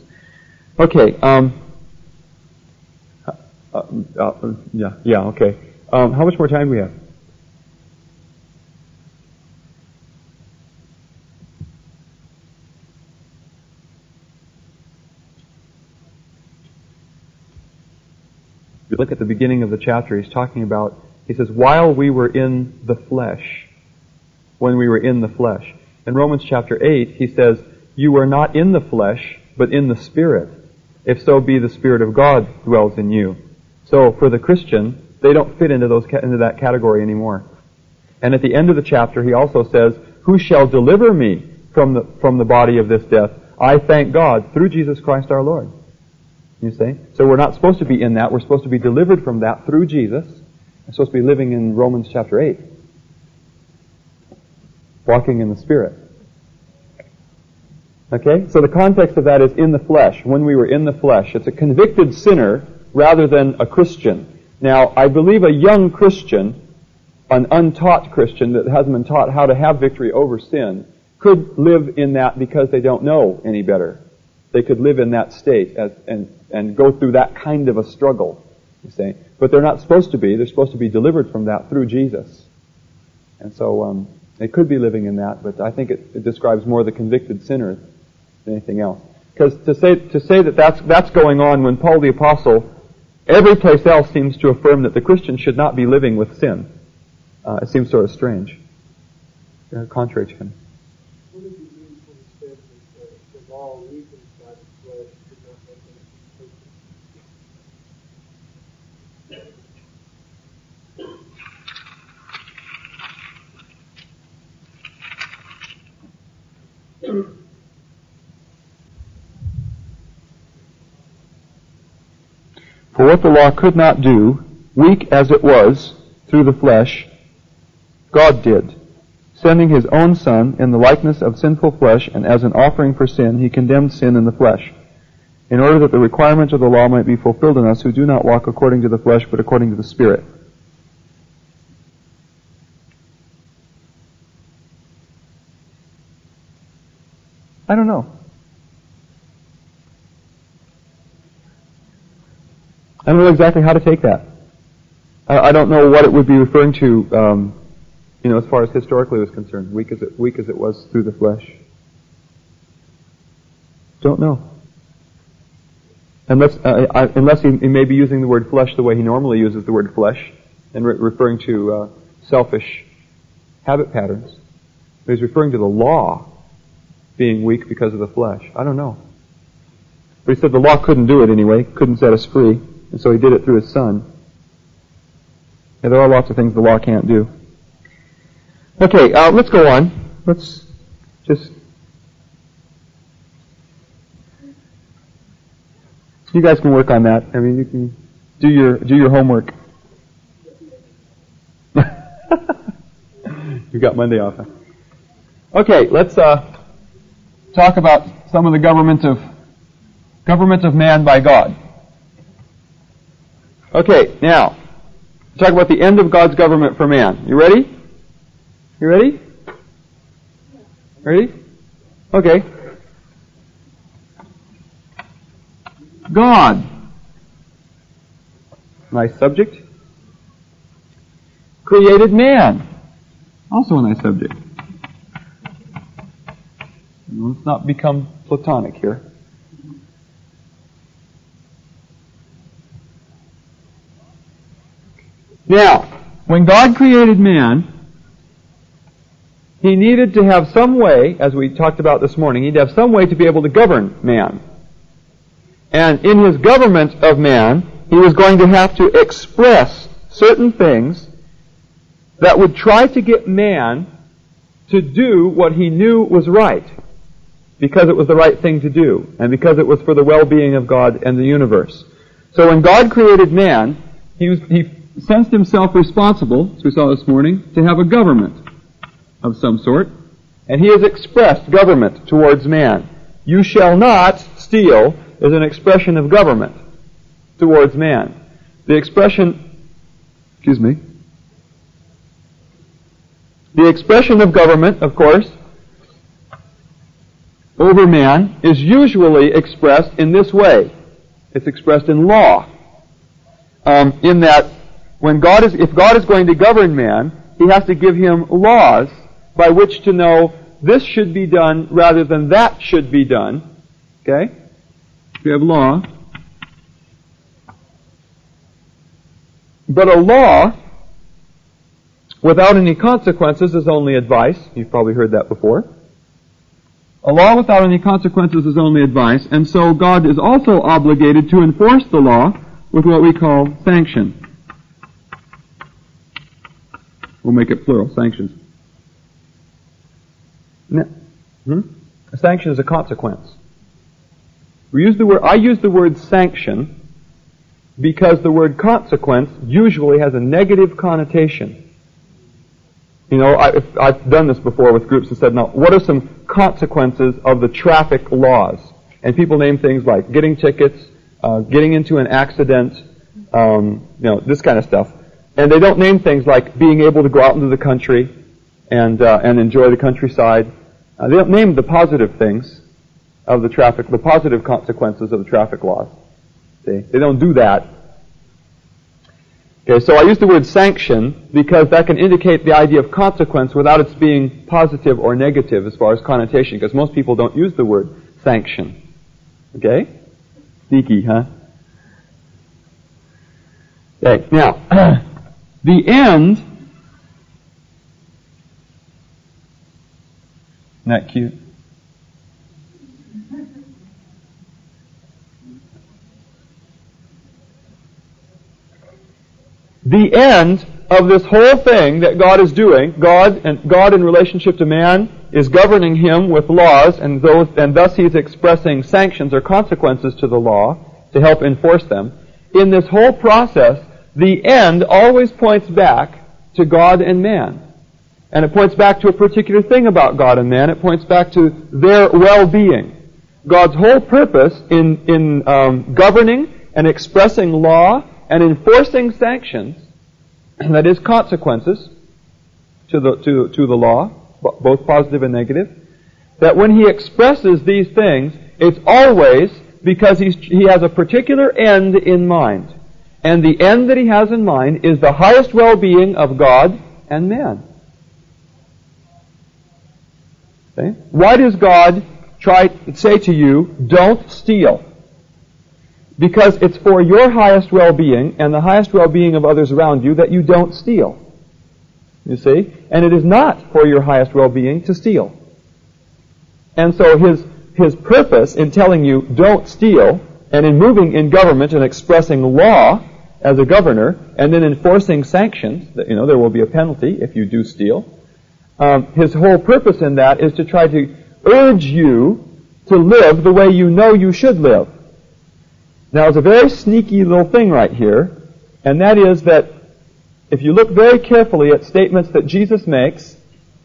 Okay, um, uh, uh, uh, yeah, yeah, okay. Um, how much more time do we have? You look at the beginning of the chapter, he's talking about, he says, while we were in the flesh, when we were in the flesh. In Romans chapter 8, he says, you were not in the flesh, but in the Spirit, if so be the Spirit of God dwells in you. So for the Christian, they don't fit into those into that category anymore. And at the end of the chapter, he also says, "Who shall deliver me from the from the body of this death? I thank God through Jesus Christ our Lord." You see? So we're not supposed to be in that. We're supposed to be delivered from that through Jesus. We're supposed to be living in Romans chapter 8. Walking in the Spirit. Okay? So the context of that is in the flesh, when we were in the flesh. It's a convicted sinner rather than a Christian. Now, I believe a young Christian, an untaught Christian that hasn't been taught how to have victory over sin, could live in that because they don't know any better. They could live in that state as, and, and go through that kind of a struggle, you see. But they're not supposed to be. They're supposed to be delivered from that through Jesus. And so um, they could be living in that, but I think it, it describes more the convicted sinner than anything else. Because to say, to say that that's, that's going on when Paul the Apostle, every place else seems to affirm that the Christian should not be living with sin. Uh, it seems sort of strange. Uh, contrary to him. For what the law could not do, weak as it was through the flesh, God did. Sending his own Son in the likeness of sinful flesh, and as an offering for sin, he condemned sin in the flesh, in order that the requirements of the law might be fulfilled in us who do not walk according to the flesh, but according to the Spirit. I don't know. I don't know exactly how to take that. I, I don't know what it would be referring to, um, you know, as far as historically was concerned, weak as it weak as it was through the flesh. Don't know. Unless, uh, I, unless he, he, may be using the word flesh the way he normally uses the word flesh, and re- referring to uh, selfish habit patterns. But he's referring to the law being weak because of the flesh. I don't know. But he said the law couldn't do it anyway, couldn't set us free. And so he did it through his son. And there are lots of things the law can't do. Okay, uh, let's go on. Let's just. You guys can work on that. I mean, you can do your do your homework. You've got Monday off. Huh? Okay, let's uh, talk about some of the government of government of man by God. Okay, now, talk about the end of God's government for man. You ready? You ready? Ready? Okay. God Nice subject. Created man. Also a nice subject. Let's not become platonic here. Now, when God created man, he needed to have some way, as we talked about this morning, he'd have some way to be able to govern man. And in his government of man, he was going to have to express certain things that would try to get man to do what he knew was right because it was the right thing to do and because it was for the well-being of God and the universe. So when God created man, he, was, he sensed himself responsible, as we saw this morning, to have a government of some sort. And he has expressed government towards man. You shall not steal is an expression of government towards man. The expression, excuse me, the expression of government, of course, over man is usually expressed in this way. It's expressed in law. Um, in that when God is, if God is going to govern man, he has to give him laws by which to know this should be done rather than that should be done. Okay? We have law. But a law without any consequences is only advice. You've probably heard that before. A law without any consequences is only advice, and so God is also obligated to enforce the law with what we call sanction. We'll make it plural, sanctions. Hmm? A sanction is a consequence. We use the word, I use the word sanction because the word consequence usually has a negative connotation. You know, I, have done this before with groups and said, now, what are some consequences of the traffic laws? And people name things like getting tickets, uh, getting into an accident, um, you know, this kind of stuff. And they don't name things like being able to go out into the country and uh, and enjoy the countryside. Uh, they don't name the positive things of the traffic, the positive consequences of the traffic laws. See, they don't do that. Okay, so I use the word sanction because that can indicate the idea of consequence without its being positive or negative as far as connotation, because most people don't use the word sanction. Okay? Sneaky, huh? Okay, now, The end, isn't that cute? The end of this whole thing that God is doing, God and God in relationship to man is governing him with laws and those and thus he's expressing sanctions or consequences to the law to help enforce them. In this whole process, the end always points back to God and man. And it points back to a particular thing about God and man. It points back to their well-being. God's whole purpose in, in um, governing and expressing law and enforcing sanctions, that is consequences to the, to, to the law, both positive and negative, that when he expresses these things, it's always because he's, he has a particular end in mind. And the end that he has in mind is the highest well-being of God and man. Okay? Why does God try say to you, don't steal? Because it's for your highest well-being and the highest well-being of others around you that you don't steal. You see? And it is not for your highest well-being to steal. And so his, his purpose in telling you don't steal and in moving in government and expressing law as a governor and then enforcing sanctions, that, you know, there will be a penalty if you do steal. Um, his whole purpose in that is to try to urge you to live the way you know you should live. Now, there's a very sneaky little thing right here, and that is that if you look very carefully at statements that Jesus makes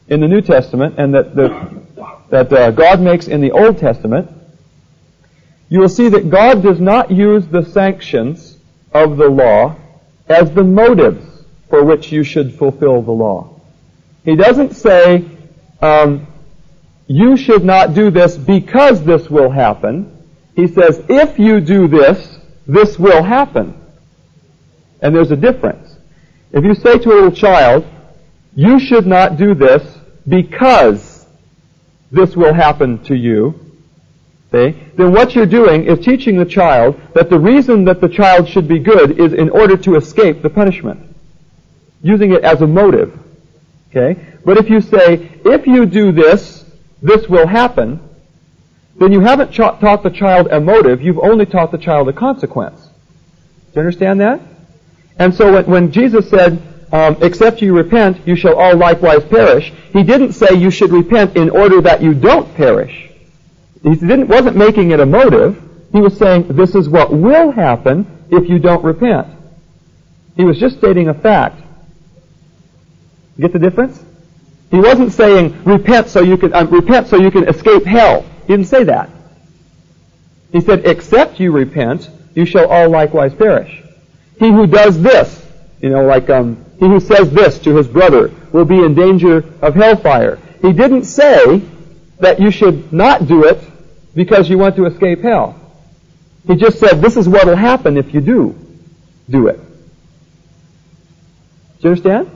in the New Testament and that the, that uh, God makes in the Old Testament, you will see that God does not use the sanctions of the law as the motives for which you should fulfill the law. He doesn't say, um, you should not do this because this will happen. He says, if you do this, this will happen. And there's a difference. If you say to a little child, you should not do this because this will happen to you, see, then what you're doing is teaching the child that the reason that the child should be good is in order to escape the punishment. Using it as a motive. Okay? But if you say, if you do this, this will happen, then you haven't taught the child a motive, you've only taught the child a consequence. Do you understand that? And so when, when Jesus said, um, except you repent, you shall all likewise perish, he didn't say you should repent in order that you don't perish. He didn't, wasn't making it a motive. He was saying this is what will happen if you don't repent. He was just stating a fact. Get the difference? He wasn't saying repent so you can um, repent so you can escape hell. He didn't say that. He said, except you repent, you shall all likewise perish. He who does this, you know, like um, he who says this to his brother will be in danger of hellfire. He didn't say that you should not do it because you want to escape hell. He just said this is what will happen if you do do it. Do you understand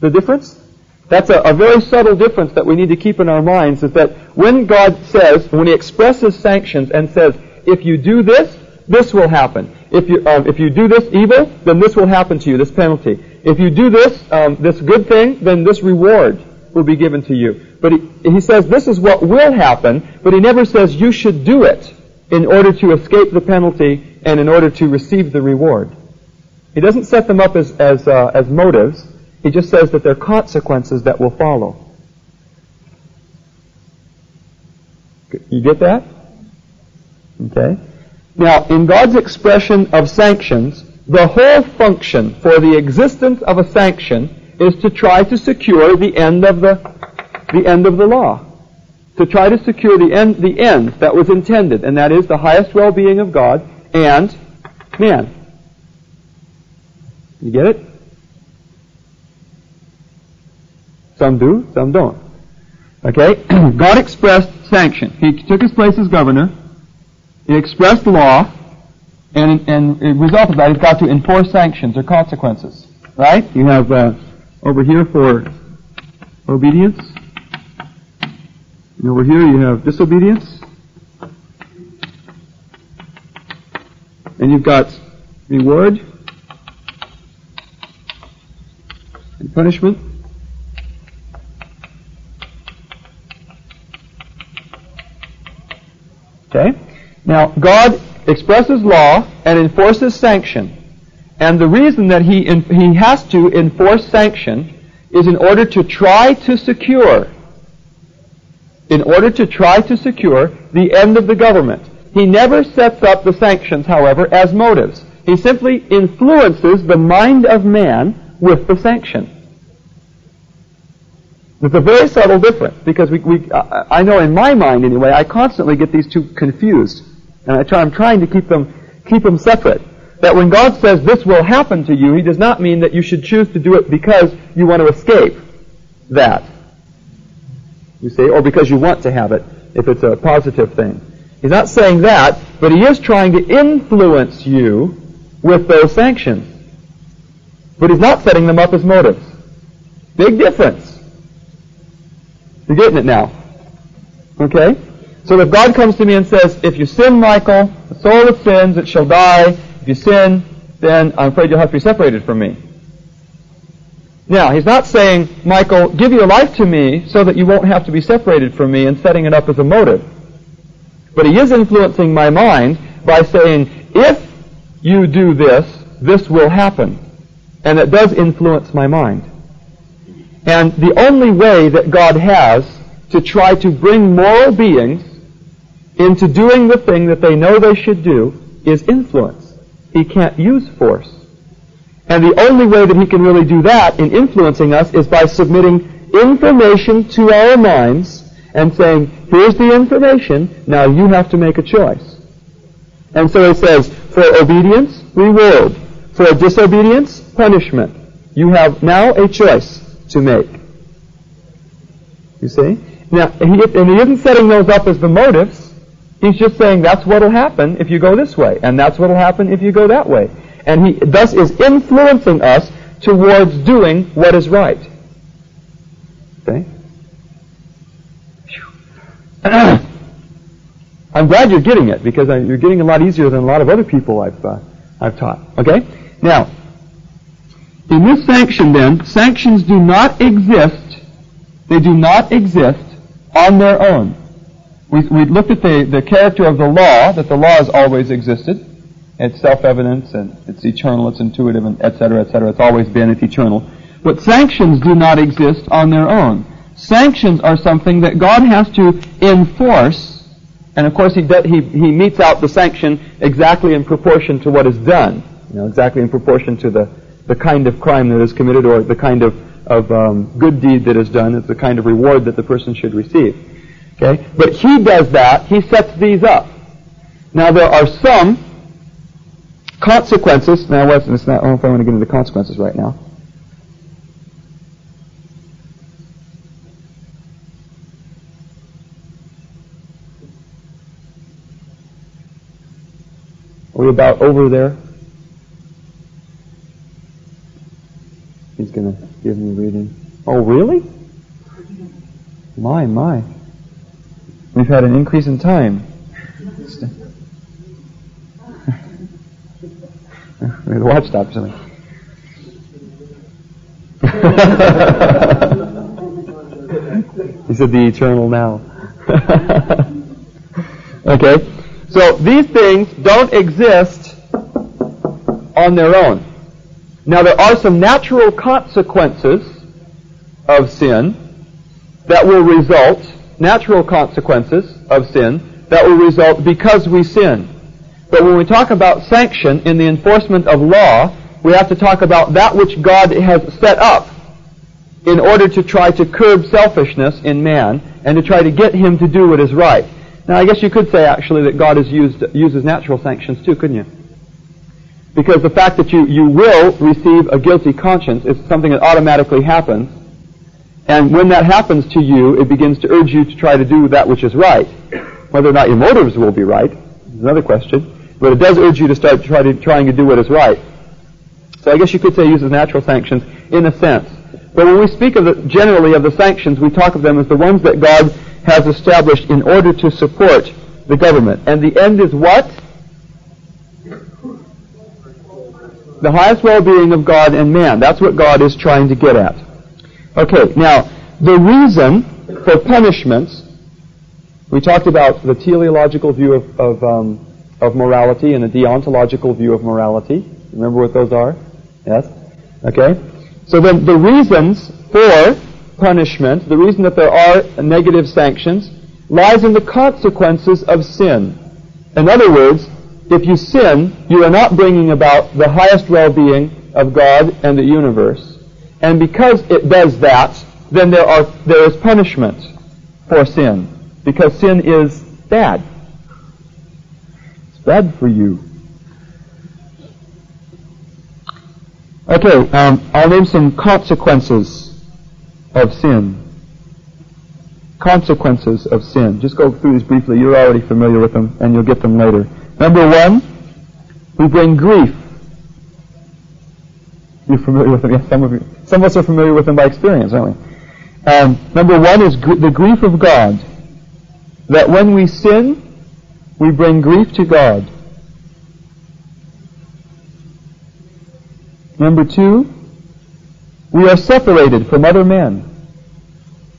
the difference? That's a, a, very subtle difference that we need to keep in our minds is that when God says, when He expresses sanctions and says, if you do this, this will happen. If you, um, if you do this evil, then this will happen to you, this penalty. If you do this, um, this good thing, then this reward will be given to you. But he, he says this is what will happen, but he never says you should do it in order to escape the penalty and in order to receive the reward. He doesn't set them up as, as, uh, as motives. He just says that there are consequences that will follow. You get that? Okay. Now, in God's expression of sanctions, the whole function for the existence of a sanction is to try to secure the end of the, the end of the law. To try to secure the end, the end that was intended, and that is the highest well-being of God and man. You get it? Some do, some don't. Okay? God expressed sanction. He took his place as governor. He expressed law. And, and a result of that, he's got to enforce sanctions or consequences. Right? You have uh, over here for obedience. And over here you have disobedience. And you've got reward and punishment. Okay? Now, God expresses law and enforces sanction. And the reason that he, in, he has to enforce sanction is in order to try to secure, in order to try to secure the end of the government. He never sets up the sanctions, however, as motives. He simply influences the mind of man with the sanction. It's a very subtle difference because we, we, I know in my mind anyway, I constantly get these two confused, and I try, I'm trying to keep them keep them separate. That when God says this will happen to you, He does not mean that you should choose to do it because you want to escape that. You see, or because you want to have it, if it's a positive thing. He's not saying that, but He is trying to influence you with those sanctions. But He's not setting them up as motives. Big difference. You're getting it now. Okay? So if God comes to me and says, if you sin, Michael, the soul that sins, it shall die. If you sin, then I'm afraid you'll have to be separated from me. Now, he's not saying, Michael, give your life to me so that you won't have to be separated from me and setting it up as a motive. But he is influencing my mind by saying, if you do this, this will happen. And it does influence my mind. And the only way that God has to try to bring moral beings into doing the thing that they know they should do is influence. He can't use force. And the only way that he can really do that in influencing us is by submitting information to our minds and saying, here's the information, now you have to make a choice. And so he says, for obedience, reward. For disobedience, punishment. You have now a choice to make. You see? Now, he, and he isn't setting those up as the motives. He's just saying that's what will happen if you go this way, and that's what will happen if you go that way. And he thus is influencing us towards doing what is right. Okay? I'm glad you're getting it because you're getting a lot easier than a lot of other people I've, uh, I've taught. Okay? Now, in this sanction then, sanctions do not exist, they do not exist on their own. We, we looked at the, the character of the law, that the law has always existed. It's self-evident and it's eternal, it's intuitive, and et cetera, et cetera. It's always been, it's eternal. But sanctions do not exist on their own. Sanctions are something that God has to enforce, and of course he, de- he, he metes out the sanction exactly in proportion to what is done. You know, exactly in proportion to the, the kind of crime that is committed or the kind of, of um, good deed that is done. It's the kind of reward that the person should receive. Okay? But he does that. He sets these up. Now there are some consequences. Now, it's not, I don't know if I want to get into consequences right now. Are we about over there? He's going to give me reading. Oh, really? My, my. We've had an increase in time. the watch stopped something. he said the eternal now. okay? So these things don't exist on their own. Now there are some natural consequences of sin that will result natural consequences of sin that will result because we sin. But when we talk about sanction in the enforcement of law, we have to talk about that which God has set up in order to try to curb selfishness in man and to try to get him to do what is right. Now, I guess you could say actually that God has used, uses natural sanctions too, couldn't you? Because the fact that you, you will receive a guilty conscience is something that automatically happens and when that happens to you, it begins to urge you to try to do that which is right. Whether or not your motives will be right is another question. But it does urge you to start try to, trying to do what is right. So I guess you could say uses natural sanctions in a sense. But when we speak of the, generally of the sanctions, we talk of them as the ones that God has established in order to support the government. And the end is what? The highest well-being of God and man. That's what God is trying to get at. Okay, now, the reason for punishments, we talked about the teleological view of, of, um, of morality and the deontological view of morality. Remember what those are? Yes? Okay? So then the reasons for punishment, the reason that there are negative sanctions, lies in the consequences of sin. In other words, if you sin, you are not bringing about the highest well-being of God and the universe. And because it does that, then there are there is punishment for sin. Because sin is bad. It's bad for you. Okay, um, I'll name some consequences of sin. Consequences of sin. Just go through these briefly. You're already familiar with them, and you'll get them later. Number one, we bring grief you're familiar with them. Yes, some of you. Some of us are familiar with them by experience, aren't we? Um, number one is gr- the grief of God. That when we sin, we bring grief to God. Number two, we are separated from other men.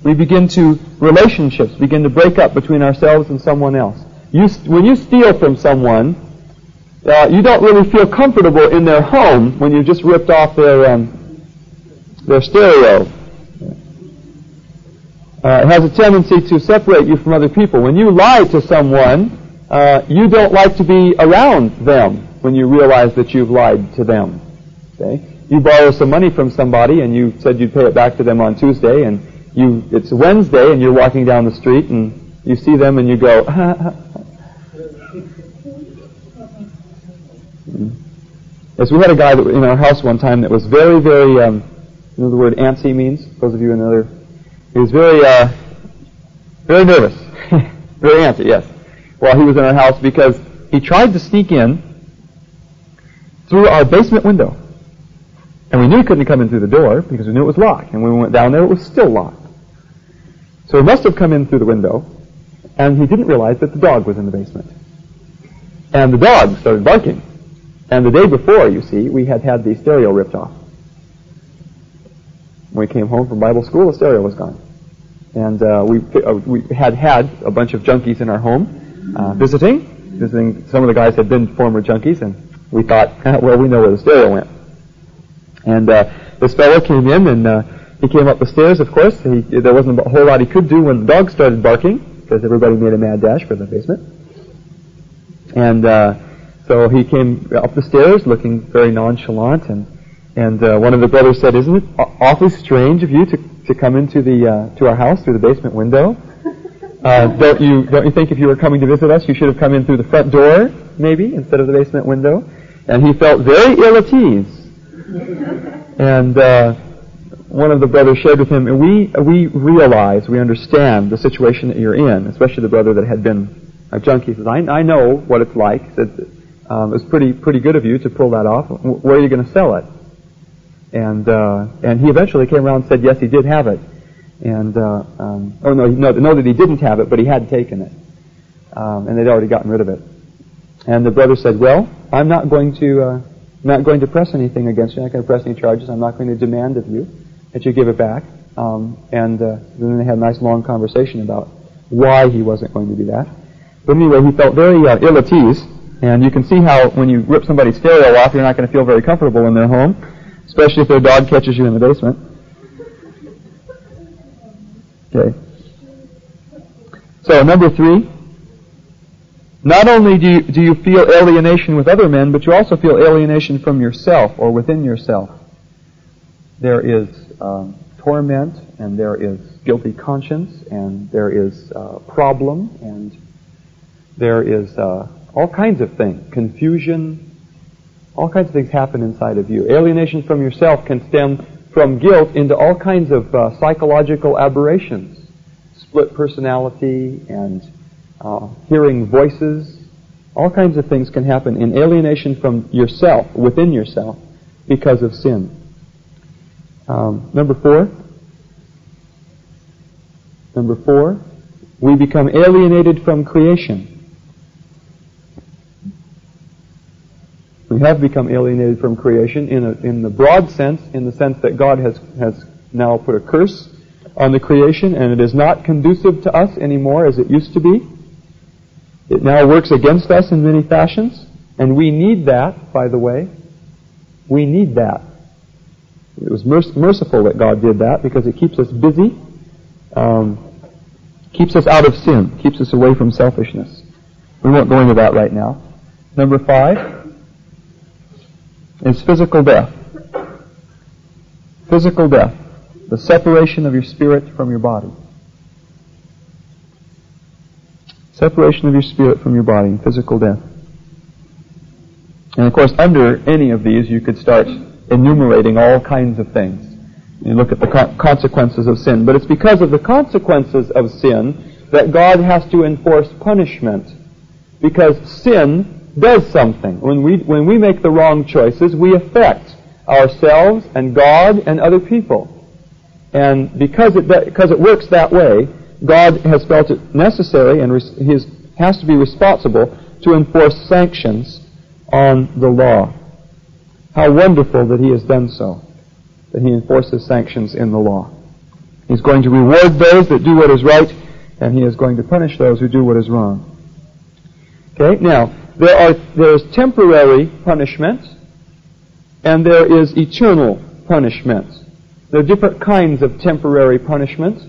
We begin to, relationships begin to break up between ourselves and someone else. You, when you steal from someone, uh, you don't really feel comfortable in their home when you just ripped off their um, their stereo. Uh, it has a tendency to separate you from other people. When you lie to someone, uh, you don't like to be around them when you realize that you've lied to them. Okay? You borrow some money from somebody and you said you'd pay it back to them on Tuesday and you, it's Wednesday and you're walking down the street and you see them and you go, Yes, we had a guy that, in our house one time that was very, very, um, you know the word antsy means? Those of you in other, he was very, uh, very nervous. very antsy, yes. While he was in our house because he tried to sneak in through our basement window. And we knew he couldn't come in through the door because we knew it was locked. And when we went down there, it was still locked. So he must have come in through the window, and he didn't realize that the dog was in the basement. And the dog started barking. And the day before, you see, we had had the stereo ripped off. When we came home from Bible school, the stereo was gone. And uh, we, uh, we had had a bunch of junkies in our home uh, visiting. Visiting, some of the guys had been former junkies, and we thought, well, we know where the stereo went. And uh, this fellow came in, and uh, he came up the stairs. Of course, he, there wasn't a whole lot he could do when the dog started barking, because everybody made a mad dash for the basement. And uh, so he came up the stairs, looking very nonchalant, and and uh, one of the brothers said, "Isn't it awfully strange of you to to come into the uh, to our house through the basement window? Uh, don't you don't you think if you were coming to visit us, you should have come in through the front door, maybe instead of the basement window?" And he felt very ill at ease. And uh, one of the brothers shared with him, and we we realize, we understand the situation that you're in, especially the brother that had been a junkie. He says, "I, I know what it's like." He said, um, "It was pretty pretty good of you to pull that off. Where are you going to sell it?" And uh, and he eventually came around and said, yes, he did have it. And uh, um, oh no, no, no, that he didn't have it, but he had taken it, um, and they'd already gotten rid of it. And the brother said, well, I'm not going to uh, not going to press anything against you. I'm not going to press any charges. I'm not going to demand of you that you give it back. Um, and uh, then they had a nice long conversation about why he wasn't going to do that. But anyway, he felt very uh, ill at ease, and you can see how when you rip somebody's stereo off, you're not going to feel very comfortable in their home especially if their dog catches you in the basement. Okay. So number three, not only do you, do you feel alienation with other men, but you also feel alienation from yourself or within yourself. There is um, torment, and there is guilty conscience, and there is uh, problem, and there is uh, all kinds of things, confusion, all kinds of things happen inside of you. Alienation from yourself can stem from guilt into all kinds of uh, psychological aberrations. Split personality and uh, hearing voices. All kinds of things can happen in alienation from yourself, within yourself, because of sin. Um, number four. Number four, we become alienated from creation. We have become alienated from creation in, a, in the broad sense, in the sense that God has, has now put a curse on the creation and it is not conducive to us anymore as it used to be. It now works against us in many fashions, and we need that, by the way. We need that. It was merc- merciful that God did that because it keeps us busy, um, keeps us out of sin, keeps us away from selfishness. We won't go into that right now. Number five, is physical death. Physical death. The separation of your spirit from your body. Separation of your spirit from your body, and physical death. And of course, under any of these, you could start enumerating all kinds of things. You look at the consequences of sin. But it's because of the consequences of sin that God has to enforce punishment. Because sin does something. When we, when we make the wrong choices, we affect ourselves and God and other people. And because it, because it works that way, God has felt it necessary and he has to be responsible to enforce sanctions on the law. How wonderful that he has done so, that he enforces sanctions in the law. He's going to reward those that do what is right, and he is going to punish those who do what is wrong. Okay, now, there are, there is temporary punishment and there is eternal punishment. There are different kinds of temporary punishment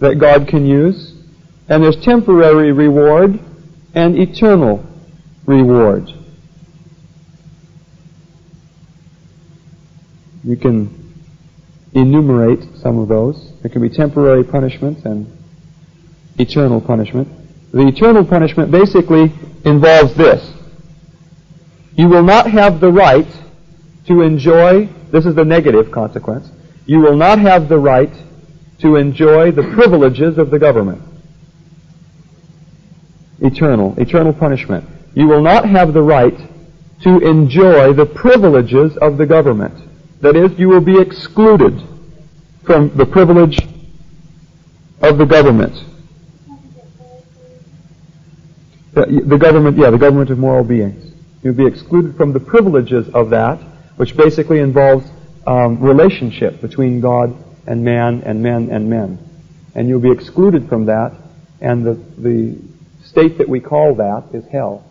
that God can use. And there's temporary reward and eternal reward. You can enumerate some of those. There can be temporary punishment and eternal punishment. The eternal punishment basically involves this. You will not have the right to enjoy, this is the negative consequence, you will not have the right to enjoy the privileges of the government. Eternal, eternal punishment. You will not have the right to enjoy the privileges of the government. That is, you will be excluded from the privilege of the government. The, the government, yeah, the government of moral beings. You'll be excluded from the privileges of that, which basically involves um, relationship between God and man and men and men. And you'll be excluded from that, and the, the state that we call that is hell.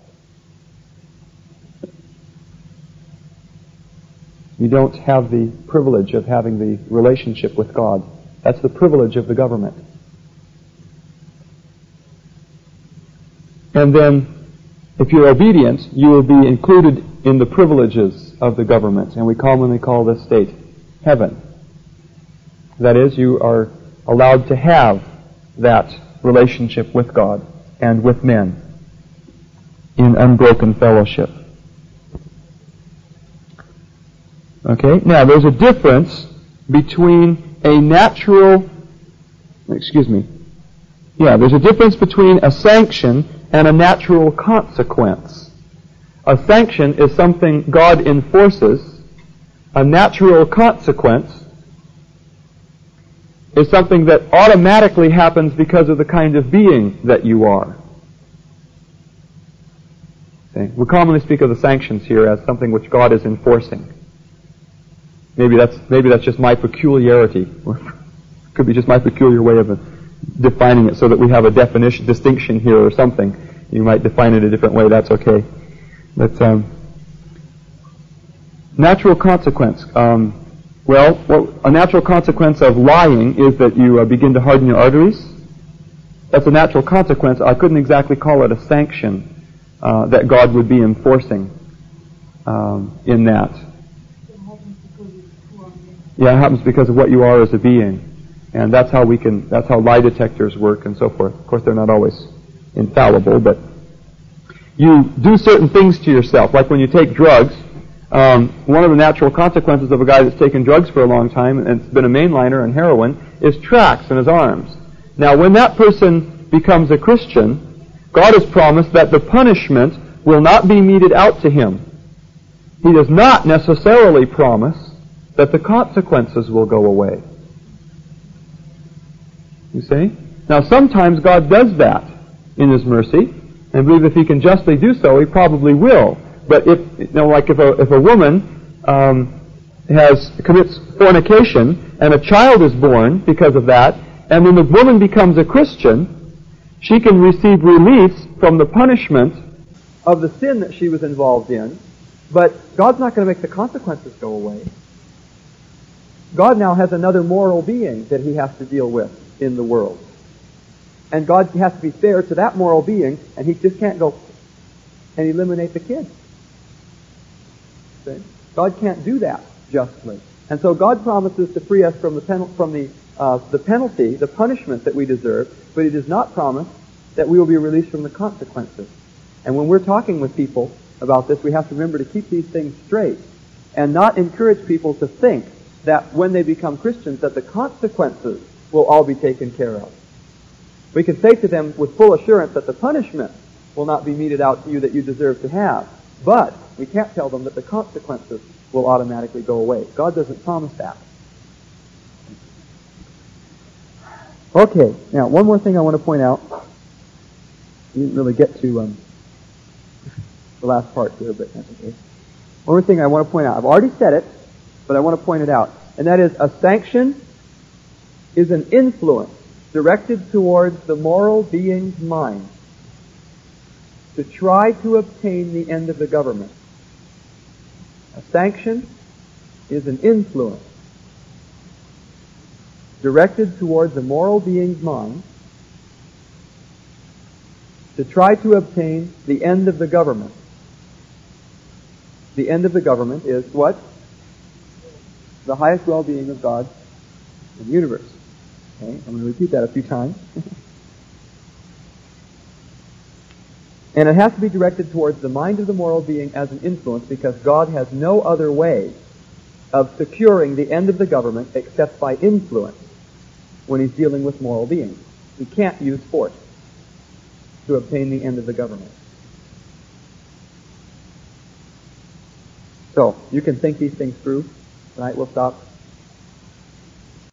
You don't have the privilege of having the relationship with God. That's the privilege of the government. And then, if you're obedient, you will be included in the privileges of the government. And we commonly call this state heaven. That is, you are allowed to have that relationship with God and with men in unbroken fellowship. Okay? Now, there's a difference between a natural, excuse me, yeah, there's a difference between a sanction and a natural consequence. A sanction is something God enforces. A natural consequence is something that automatically happens because of the kind of being that you are. Okay. We commonly speak of the sanctions here as something which God is enforcing. Maybe that's maybe that's just my peculiarity. Could be just my peculiar way of defining it so that we have a definition distinction here or something. You might define it a different way, that's okay. But um, natural consequence. Um, well, a natural consequence of lying is that you uh, begin to harden your arteries. That's a natural consequence. I couldn't exactly call it a sanction uh, that God would be enforcing um, in that. Yeah, it happens because of what you are as a being. And that's how we can, that's how lie detectors work and so forth. Of course, they're not always infallible, but you do certain things to yourself. Like when you take drugs, um, one of the natural consequences of a guy that's taken drugs for a long time and it's been a mainliner and heroin is tracks in his arms. Now, when that person becomes a Christian, God has promised that the punishment will not be meted out to him. He does not necessarily promise that the consequences will go away. You see? Now, sometimes God does that in His mercy, and I believe if He can justly do so, He probably will. But if, you know, like if a, if a woman um, has commits fornication and a child is born because of that, and when the woman becomes a Christian, she can receive release from the punishment of the sin that she was involved in, but God's not going to make the consequences go away. God now has another moral being that he has to deal with in the world. And God has to be fair to that moral being, and he just can't go and eliminate the kid. See? God can't do that justly. And so God promises to free us from the, from the, uh, the penalty, the punishment that we deserve, but he does not promise that we will be released from the consequences. And when we're talking with people about this, we have to remember to keep these things straight and not encourage people to think that when they become Christians that the consequences will all be taken care of. We can say to them with full assurance that the punishment will not be meted out to you that you deserve to have. But we can't tell them that the consequences will automatically go away. God doesn't promise that. Okay, now one more thing I want to point out. We didn't really get to um, the last part here, but okay. One more thing I want to point out. I've already said it, but I want to point it out. And that is a sanction is an influence directed towards the moral being's mind to try to obtain the end of the government. A sanction is an influence directed towards the moral being's mind to try to obtain the end of the government. The end of the government is what? The highest well-being of God in the universe. Okay, I'm going to repeat that a few times. and it has to be directed towards the mind of the moral being as an influence because God has no other way of securing the end of the government except by influence when he's dealing with moral beings. He can't use force to obtain the end of the government. So you can think these things through. Tonight we'll stop